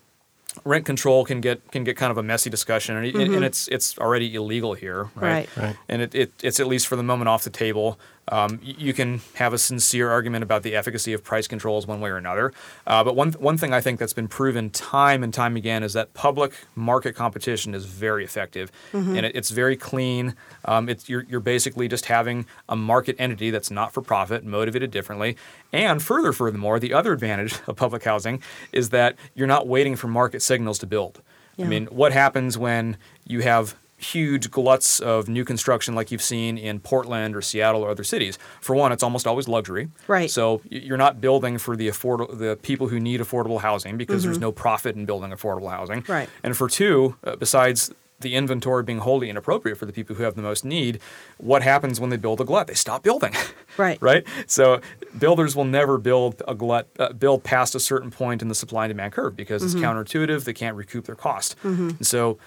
rent control can get can get kind of a messy discussion, and, it- and it's it's already illegal here, right? Right. Right. And it, it it's at least for the moment off the table. Um, you can have a sincere argument about the efficacy of price controls one way or another. Uh, but one one thing I think that's been proven time and time again is that public market competition is very effective, and it, it's very clean. Um, it's you're you're basically just having a market entity that's not for profit, motivated differently. And further, furthermore, the other advantage [LAUGHS] of public housing is that you're not waiting for market signals to build. Yeah. I mean, what happens when you have huge gluts of new construction like you've seen in Portland or Seattle or other cities? For one, it's almost always luxury. Right. So you're not building for the afford- the people who need affordable housing because there's no profit in building affordable housing. Mm-hmm. Right. And for two, uh, besides the inventory being wholly inappropriate for the people who have the most need, what happens when they build a glut? They stop building. [LAUGHS] Right. right? So builders will never build a glut, uh, build past a certain point in the supply and demand curve because Mm-hmm. it's counterintuitive. They can't recoup their cost. And so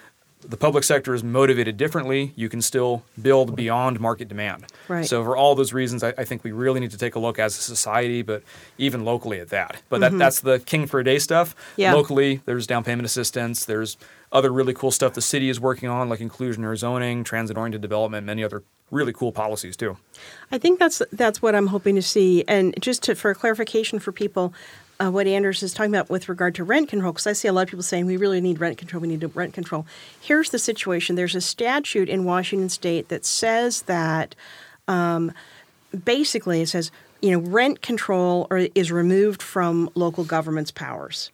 the public sector is motivated differently. You can still build beyond market demand. Right. So for all those reasons, I, I think we really need to take a look as a society, but even locally at that. But that, that's the king for a day stuff. Mm-hmm. Yeah. Locally, there's down payment assistance. There's other really cool stuff the city is working on, like inclusionary zoning, transit-oriented development, many other really cool policies too. I think that's that's what I'm hoping to see. And just to, for clarification for people, uh, what Anders is talking about with regard to rent control, because I see a lot of people saying we really need rent control, we need rent control. Here's the situation: there's a statute in Washington State that says that um, basically it says you know rent control or is removed from local government's powers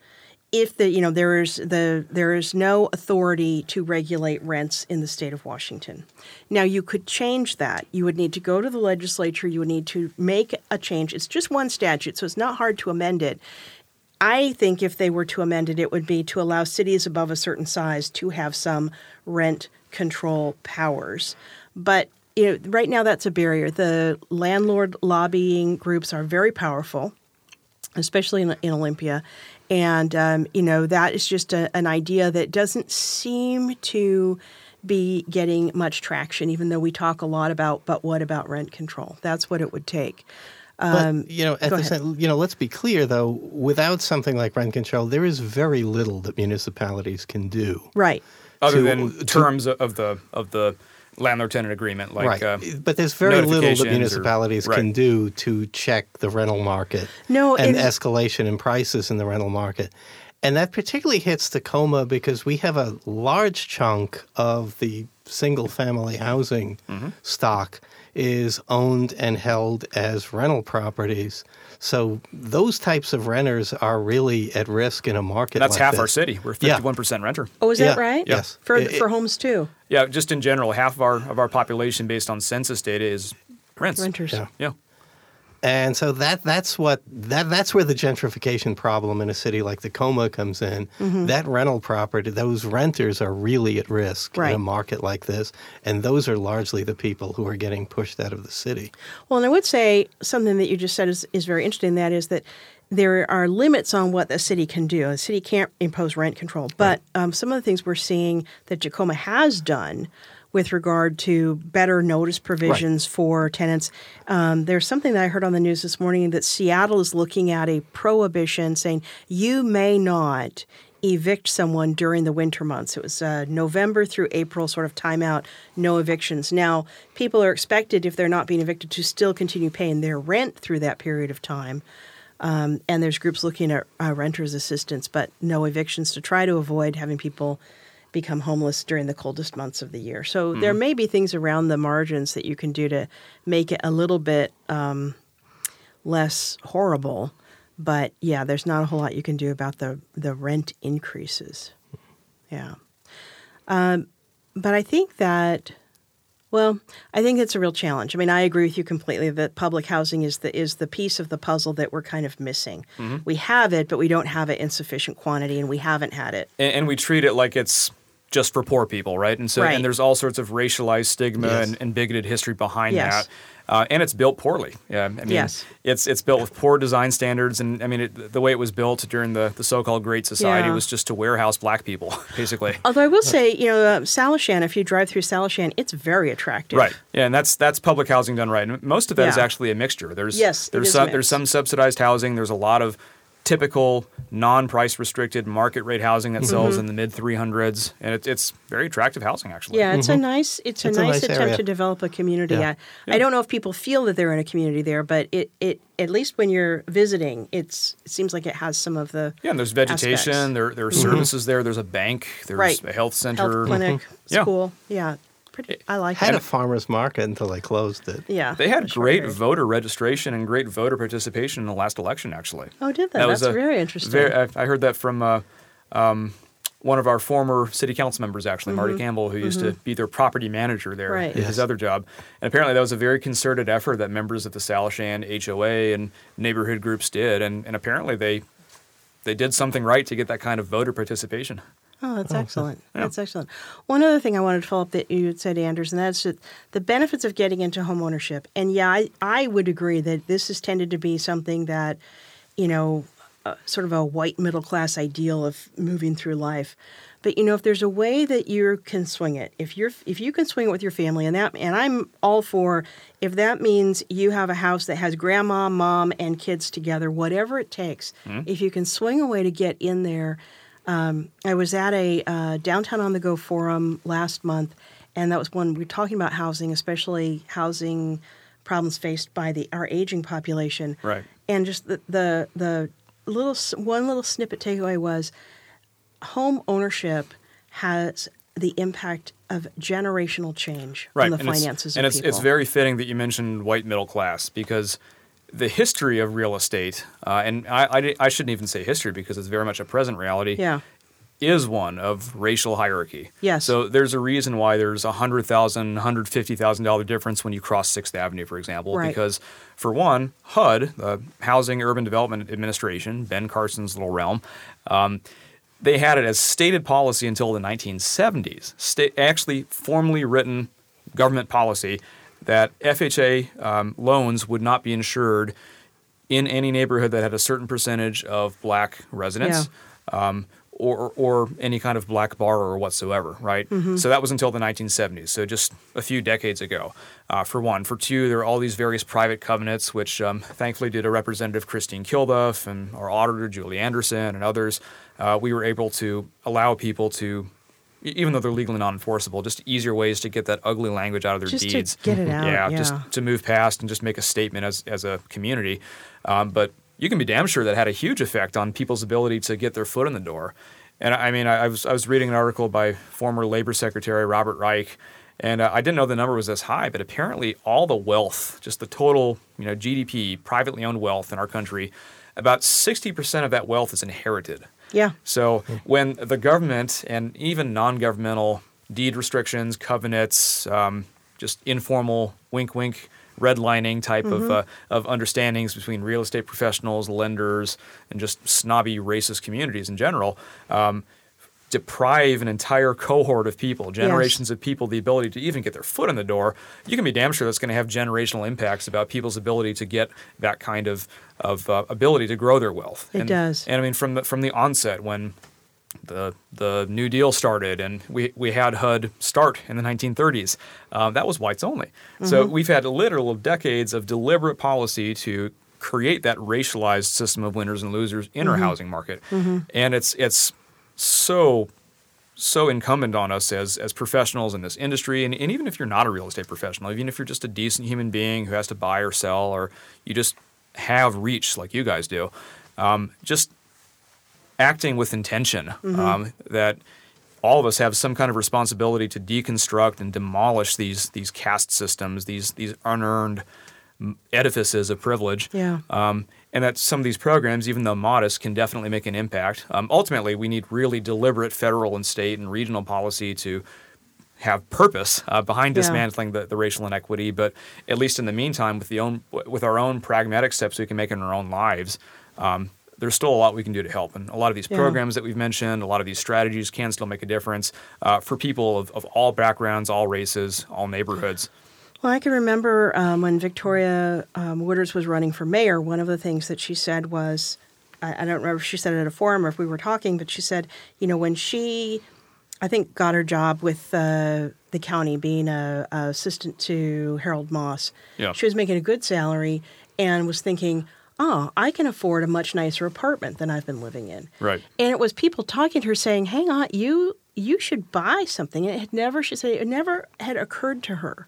if the you know there is the there is no authority to regulate rents in the state of Washington. Now you could change that. You would need to go to the legislature. You would need to make a change. It's just one statute, so it's not hard to amend it. I think if they were to amend it, it would be to allow cities above a certain size to have some rent control powers. But you know, right now that's a barrier. The landlord lobbying groups are very powerful especially in, in Olympia. And, um, you know, that is just a, an idea that doesn't seem to be getting much traction, even though we talk a lot about, but what about rent control? That's what it would take. But you know, at the same, you know, let's be clear though. Without something like rent control, there is very little that municipalities can do. Right. Other to- than to- terms of the of the landlord tenant agreement, like right. uh, but there's very little notifications that or- municipalities can right. do to check the rental market No, and and- escalation in prices in the rental market. And that particularly hits Tacoma because we have a large chunk of the single family housing Mm-hmm. stock is owned and held as rental properties. So those types of renters are really at risk in a market that's like half this. our city. We're Yeah. fifty one percent renter. Oh, is that Yeah, right? yes. For, It- for homes too, Yeah, just in general, half of our of our population, based on census data, is rents. renters. Yeah. Yeah. And so that that's what that that's where the gentrification problem in a city like Tacoma comes in. Mm-hmm. That rental property, those renters are really at risk in a market like this, and those are largely the people who are getting pushed out of the city. Well, and I would say something that you just said is, is very interesting. That is that there are limits on what the city can do. The city can't impose rent control, but um, some of the things we're seeing that Tacoma has done with regard to better notice provisions for tenants. Um, there's something that I heard on the news this morning that Seattle is looking at a prohibition saying you may not evict someone during the winter months. It was uh, November through April, sort of timeout, no evictions. Now, people are expected, if they're not being evicted, to still continue paying their rent through that period of time. Um, and there's groups looking at uh, renters assistance, but no evictions to try to avoid having people become homeless during the coldest months of the year. So there may be things around the margins that you can do to make it a little bit um, less horrible. But yeah, there's not a whole lot you can do about the the rent increases. Yeah, um, but I think that. Well, I think it's a real challenge. I mean, I agree with you completely that public housing is the is the piece of the puzzle that we're kind of missing. We have it, but we don't have it in sufficient quantity, and we haven't had it. and, and we treat it like it's just for poor people, right? And so, Right. and there's all sorts of racialized stigma Yes. and, and bigoted history behind Yes. that. Uh, and it's built poorly. Yeah, I mean, Yes. it's it's built with poor design standards, and I mean, it, the way it was built during the, the so-called Great Society Yeah. was just to warehouse black people, [LAUGHS] basically. Although I will say, you know, uh, Salishan, if you drive through Salishan, it's very attractive. Right. Yeah, and that's that's public housing done right. And most of that is Yeah. actually a mixture. There's Yes, there's is some mixed. there's some subsidized housing. There's a lot of typical non-price restricted market rate housing that sells mm-hmm. in the mid 300s, and it, it's very attractive housing actually. Mm-hmm. Yeah, it's a mm-hmm. nice it's a It's a nice, nice attempt area. to develop a community. Yeah. I, I don't know if people feel that they're in a community there, but it, it at least when you're visiting, it's it seems like it has some of the Yeah, and there's vegetation. aspects. There there are mm-hmm. services there. There's a bank. There's Right. a health center. health clinic, Yeah. school. Yeah, pretty. I like that. I Had it. a farmer's market until they closed it. yeah, They had for sure. great voter registration and great voter participation in the last election. Actually. Oh, did they? That was That's a very interesting. very- I, I heard that from uh, um, one of our former city council members, actually, Marty Campbell, who used to be their property manager there, Mm-hmm. Right. in his Yes. other job. And apparently, that was a very concerted effort that members of the Salishan HOA and neighborhood groups did. And, and apparently, they they did something right to get that kind of voter participation. Oh, that's excellent. That's excellent. One other thing I wanted to follow up that you had said, Anders, and that's that the benefits of getting into home ownership. And yeah, I, I would agree that this has tended to be something that, you know, uh, sort of a white middle class ideal of moving through life. But you know, if there's a way that you can swing it, if you're if you can swing it with your family, and that and I'm all for if that means you have a house that has grandma, mom, and kids together, whatever it takes. If you can swing a way to get in there, um, I was at a uh, downtown on the go forum last month, and that was when we were talking about housing, especially housing problems faced by the our aging population. Right. And just the the, the little one little snippet takeaway was home ownership has the impact of generational change on the and it's- finances and of it's, people. it's very fitting that you mentioned white middle class because the history of real estate, uh, and I, I, I shouldn't even say history because it's very much a present reality, yeah. is one of racial hierarchy. Yes. So there's a reason why there's a hundred thousand, hundred fifty thousand dollar difference when you cross Sixth Avenue, for example, Right. because for one, HUD, the Housing Urban Development Administration, Ben Carson's little realm. Um, they had it as stated policy until the 1970s, sta- actually formally written government policy that FHA um, loans would not be insured in any neighborhood that had a certain percentage of black residents. Um, or, or any kind of black borrower whatsoever, right? So that was until the 1970s, so just a few decades ago, uh, for one. For two, there are all these various private covenants, which um, thankfully due to Representative Christine Kilduff and our auditor, Julie Anderson, and others, uh, we were able to allow people to, even though they're legally non-enforceable, just easier ways to get that ugly language out of their Just to deeds. get it out, Yeah, yeah. just to move past and just make a statement as, as a community. Um, but you can be damn sure that had a huge effect on people's ability to get their foot in the door. And I mean, I, I was I was reading an article by former Labor Secretary Robert Reich, and uh, I didn't know the number was this high, but apparently all the wealth, just the total, you know, GDP, privately owned wealth in our country, about sixty percent of that wealth is inherited. Yeah. So when the government and even non-governmental deed restrictions, covenants, um, just informal wink wink redlining type of uh, of understandings between real estate professionals, lenders, and just snobby racist communities in general. Um, deprive an entire cohort of people, generations of people, the ability to even get their foot in the door, you can be damn sure that's going to have generational impacts about people's ability to get that kind of of uh, ability to grow their wealth. It and, does. And I mean, from the from the onset, when the the New Deal started, and we, we had HUD start in the 1930s. Um, that was whites only. So Mm-hmm. we've had literal decades of deliberate policy to create that racialized system of winners and losers in Mm-hmm. our housing market, and it's it's so so incumbent on us as as professionals in this industry, and, and even if you're not a real estate professional, even if you're just a decent human being who has to buy or sell, or you just have reach like you guys do, um, just acting with intention um, that all of us have some kind of responsibility to deconstruct and demolish these these caste systems, these these unearned edifices of privilege. Yeah. Um, and that some of these programs, even though modest, can definitely make an impact. Um, ultimately, we need really deliberate federal and state and regional policy to have purpose uh, behind Yeah. dismantling the, the racial inequity. But at least in the meantime, with the own with our own pragmatic steps we can make in our own lives, um, there's still a lot we can do to help. And a lot of these Yeah. programs that we've mentioned, a lot of these strategies can still make a difference uh, for people of, of all backgrounds, all races, all neighborhoods. Well, I can remember um, when Victoria um, Woodards was running for mayor, one of the things that she said was, I, I don't remember if she said it at a forum or if we were talking, but she said, you know, when she, I think, got her job with uh, the county being a, a assistant to Harold Moss, Yeah. she was making a good salary and was thinking, oh, I can afford a much nicer apartment than I've been living in. Right. And it was people talking to her saying, hang on, you you should buy something. And it had never, she said, it never had occurred to her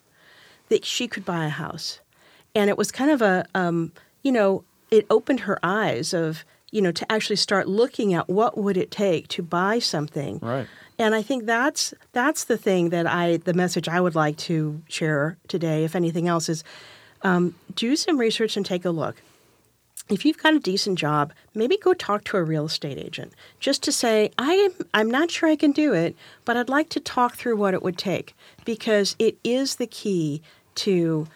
that she could buy a house. And it was kind of a, um, you know, it opened her eyes of, you know, to actually start looking at what would it take to buy something. Right. And I think that's that's the thing that I the message I would like to share today, if anything else, is um, do some research and take a look. If you've got a decent job, maybe go talk to a real estate agent just to say, I am I'm not sure I can do it, but I'd like to talk through what it would take because it is the key to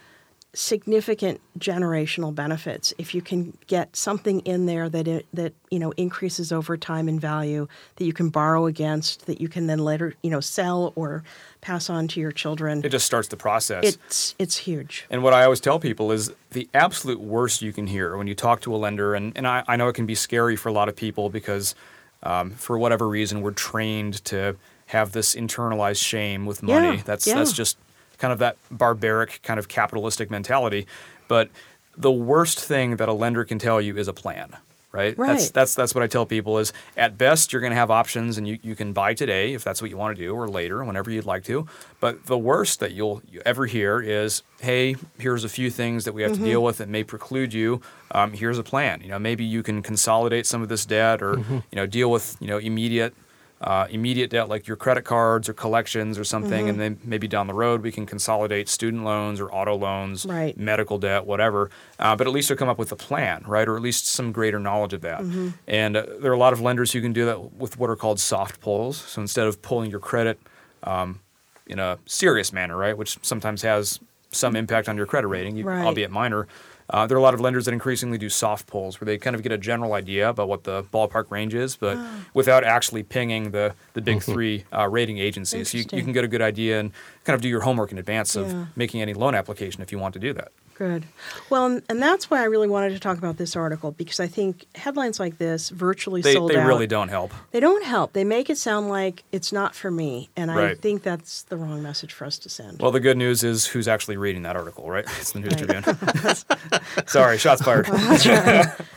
significant generational benefits if you can get something in there that it, that you know increases over time in value that you can borrow against that you can then later you know sell or pass on to your children It just starts the process. it's it's huge And what I always tell people is the absolute worst you can hear when you talk to a lender, and, and I, I know it can be scary for a lot of people because um, for whatever reason we're trained to have this internalized shame with money. Yeah, that's yeah. that's just kind of that barbaric kind of capitalistic mentality. But the worst thing that a lender can tell you is a plan. Right? That's Right. that's that's what I tell people is at best you're going to have options and you, you can buy today if that's what you want to do or later whenever you'd like to. But the worst that you'll you ever hear is, hey, here's a few things that we have to deal with that may preclude you. Um, here's a plan. You know, maybe you can consolidate some of this debt or you know deal with you know immediate uh, immediate debt like your credit cards or collections or something, and then maybe down the road we can consolidate student loans or auto loans, Right. medical debt, whatever. Uh, but at least they'll come up with a plan, right, or at least some greater knowledge of that. And uh, there are a lot of lenders who can do that with what are called soft pulls. So instead of pulling your credit um, in a serious manner, right, which sometimes has some impact on your credit rating, you- Right. albeit minor. Uh, there are a lot of lenders that increasingly do soft pulls where they kind of get a general idea about what the ballpark range is, but Ah. without actually pinging the, the big three uh, rating agencies. So you, you can get a good idea and kind of do your homework in advance Yeah. of making any loan application if you want to do that. Good. Well, and, and that's why I really wanted to talk about this article because I think headlines like this, virtually They, sold they out, really don't help. They don't help. They make it sound like it's not for me, and I think that's the wrong message for us to send. Well, the good news is who's actually reading that article, right? It's the News Tribune. [LAUGHS] [LAUGHS] Sorry, shots fired. [LAUGHS]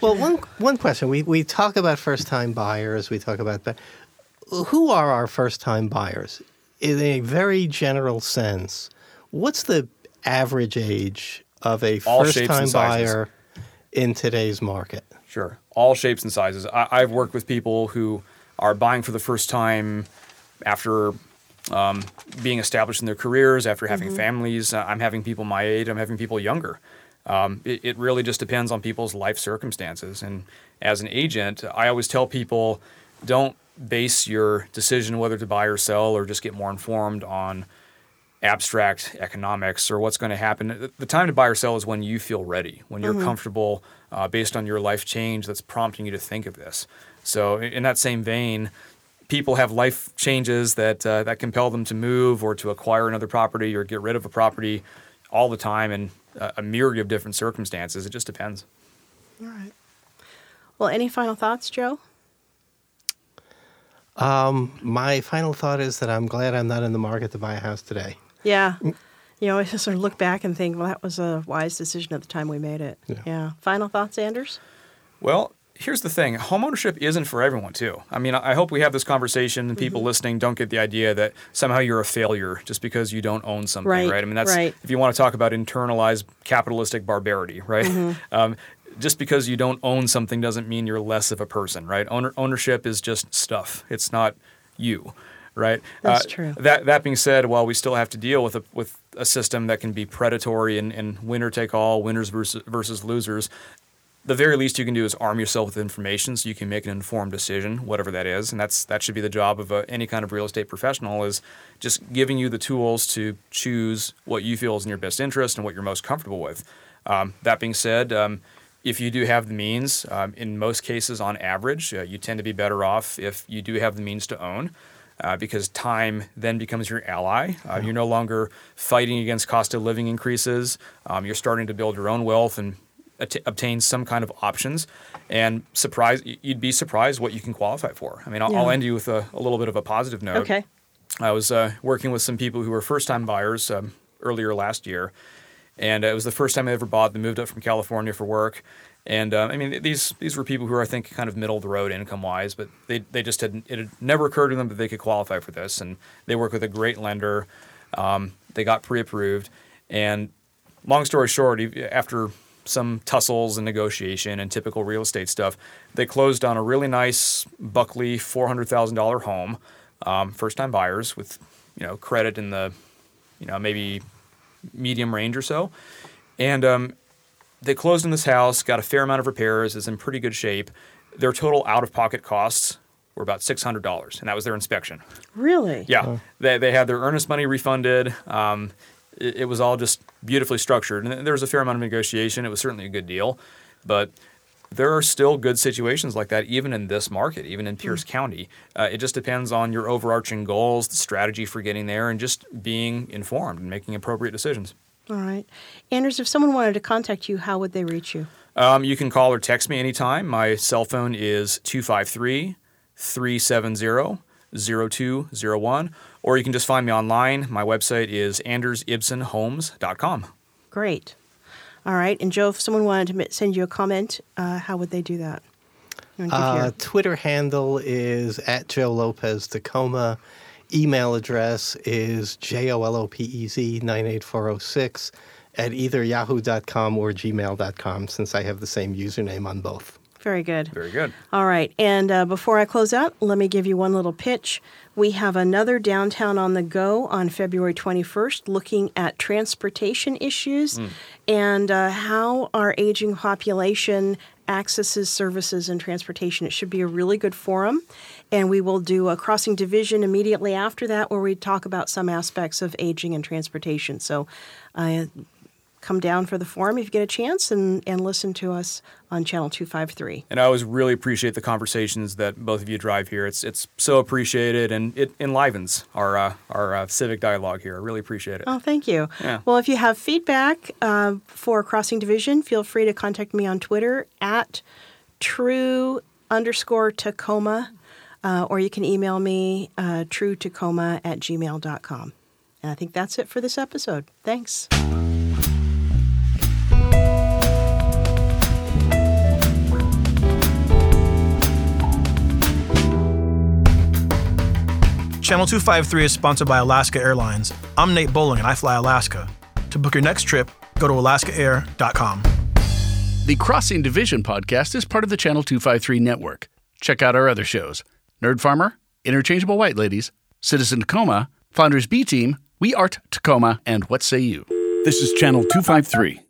Well, one one question we we talk about first time buyers. We talk about but who are our first time buyers in a very general sense. What's the average age of a All first time buyer in today's market? Sure. All shapes and sizes. I, I've worked with people who are buying for the first time after um, being established in their careers, after having families. Uh, I'm having people my age, I'm having people younger. Um, it, it really just depends on people's life circumstances. And as an agent, I always tell people don't base your decision whether to buy or sell or just get more informed on abstract economics or what's going to happen. The- time to buy or sell is when you feel ready, when you're comfortable uh, based on your life change that's prompting you to think of this. So, in that same vein, people have life changes that uh, that compel them to move or to acquire another property or get rid of a property all the time in a myriad of different circumstances. It just depends. All right. Well, any final thoughts, Joe? Um, my final thought is that I'm glad I'm not in the market to buy a house today. Yeah. Mm. You know, I just sort of look back and think, well, that was a wise decision at the time we made it. Yeah. Final thoughts, Anders? Well, here's the thing homeownership isn't for everyone, too. I mean, I I hope we have this conversation and people mm-hmm. listening don't get the idea that somehow you're a failure just because you don't own something, Right, right? I mean, that's right. if you want to talk about internalized capitalistic barbarity, right? Mm-hmm. [LAUGHS] Um, just because you don't own something doesn't mean you're less of a person, right? Owner- ownership is just stuff, it's not you. Right. That's true. That that being said, while we still have to deal with a with a system that can be predatory and, and winner take all, winners versus versus losers, the very least you can do is arm yourself with information so you can make an informed decision, whatever that is, and that's that should be the job of a, any kind of real estate professional is just giving you the tools to choose what you feel is in your best interest and what you're most comfortable with. Um, that being said, um, if you do have the means, um, in most cases, on average, uh, you tend to be better off if you do have the means to own. Uh, because time then becomes your ally. Uh, you're no longer fighting against cost of living increases. Um, you're starting to build your own wealth and at- obtain some kind of options. And surprise, you'd be surprised what you can qualify for. I mean, I'll, I'll end you with a, a little bit of a positive note. Okay. I was uh, working with some people who were first time buyers um, earlier last year. And uh, it was the first time I ever bought. They moved up from California for work. And um, I mean, these these were people who were, I think, kind of middle of the road income wise, but they, they just had it had never occurred to them that they could qualify for this. And they work with a great lender. Um, they got pre approved. And long story short, after some tussles and negotiation and typical real estate stuff, they closed on a really nice Buckley four hundred thousand dollar home, um, first time buyers with you know credit in the you know maybe medium range or so, and um, they closed in this house, got a fair amount of repairs, is in pretty good shape. Their total out of pocket costs were about six hundred dollars, and that was their inspection. Really? Yeah, they, they had their earnest money refunded. Um, it, it was all just beautifully structured, and there was a fair amount of negotiation. It was certainly a good deal, but there are still good situations like that, even in this market, even in Pierce County. Uh, it just depends on your overarching goals, the strategy for getting there, and just being informed and making appropriate decisions. All right. Anders, if someone wanted to contact you, how would they reach you? Um, you can call or text me anytime. My cell phone is 253 370 0201, or you can just find me online. My website is andersibsenhomes.com. Great. All right. And Joe, if someone wanted to send you a comment, uh, how would they do that? Uh, Twitter handle is at Joe Lopez Tacoma. Email address is J O L O P E Z 98406 at either yahoo.com or gmail.com since I have the same username on both. Very good. Very good. All right. And uh, before I close out, let me give you one little pitch. We have another Downtown on the Go on February 21st looking at transportation issues and uh, how our aging population accesses services and transportation. It should be a really good forum. And we will do a crossing division immediately after that where we talk about some aspects of aging and transportation. So uh, come down for the forum if you get a chance and, and listen to us on Channel 253. And I always really appreciate the conversations that both of you drive here. It's it's so appreciated and it enlivens our uh, our uh, civic dialogue here. I really appreciate it. Oh, thank you. Yeah. Well, if you have feedback uh, for Crossing Division, feel free to contact me on Twitter at true underscore Tacoma, uh, or you can email me uh, true Tacoma at gmail.com. And I think that's it for this episode. Thanks. Channel 253 is sponsored by Alaska Airlines. I'm Nate Bowling and I fly Alaska. To book your next trip, go to alaskaair.com. The Crossing Division podcast is part of the Channel 253 network. Check out our other shows Nerd Farmer, Interchangeable White Ladies, Citizen Tacoma, Founders B Team, We Art Tacoma, and What Say You? This is Channel 253.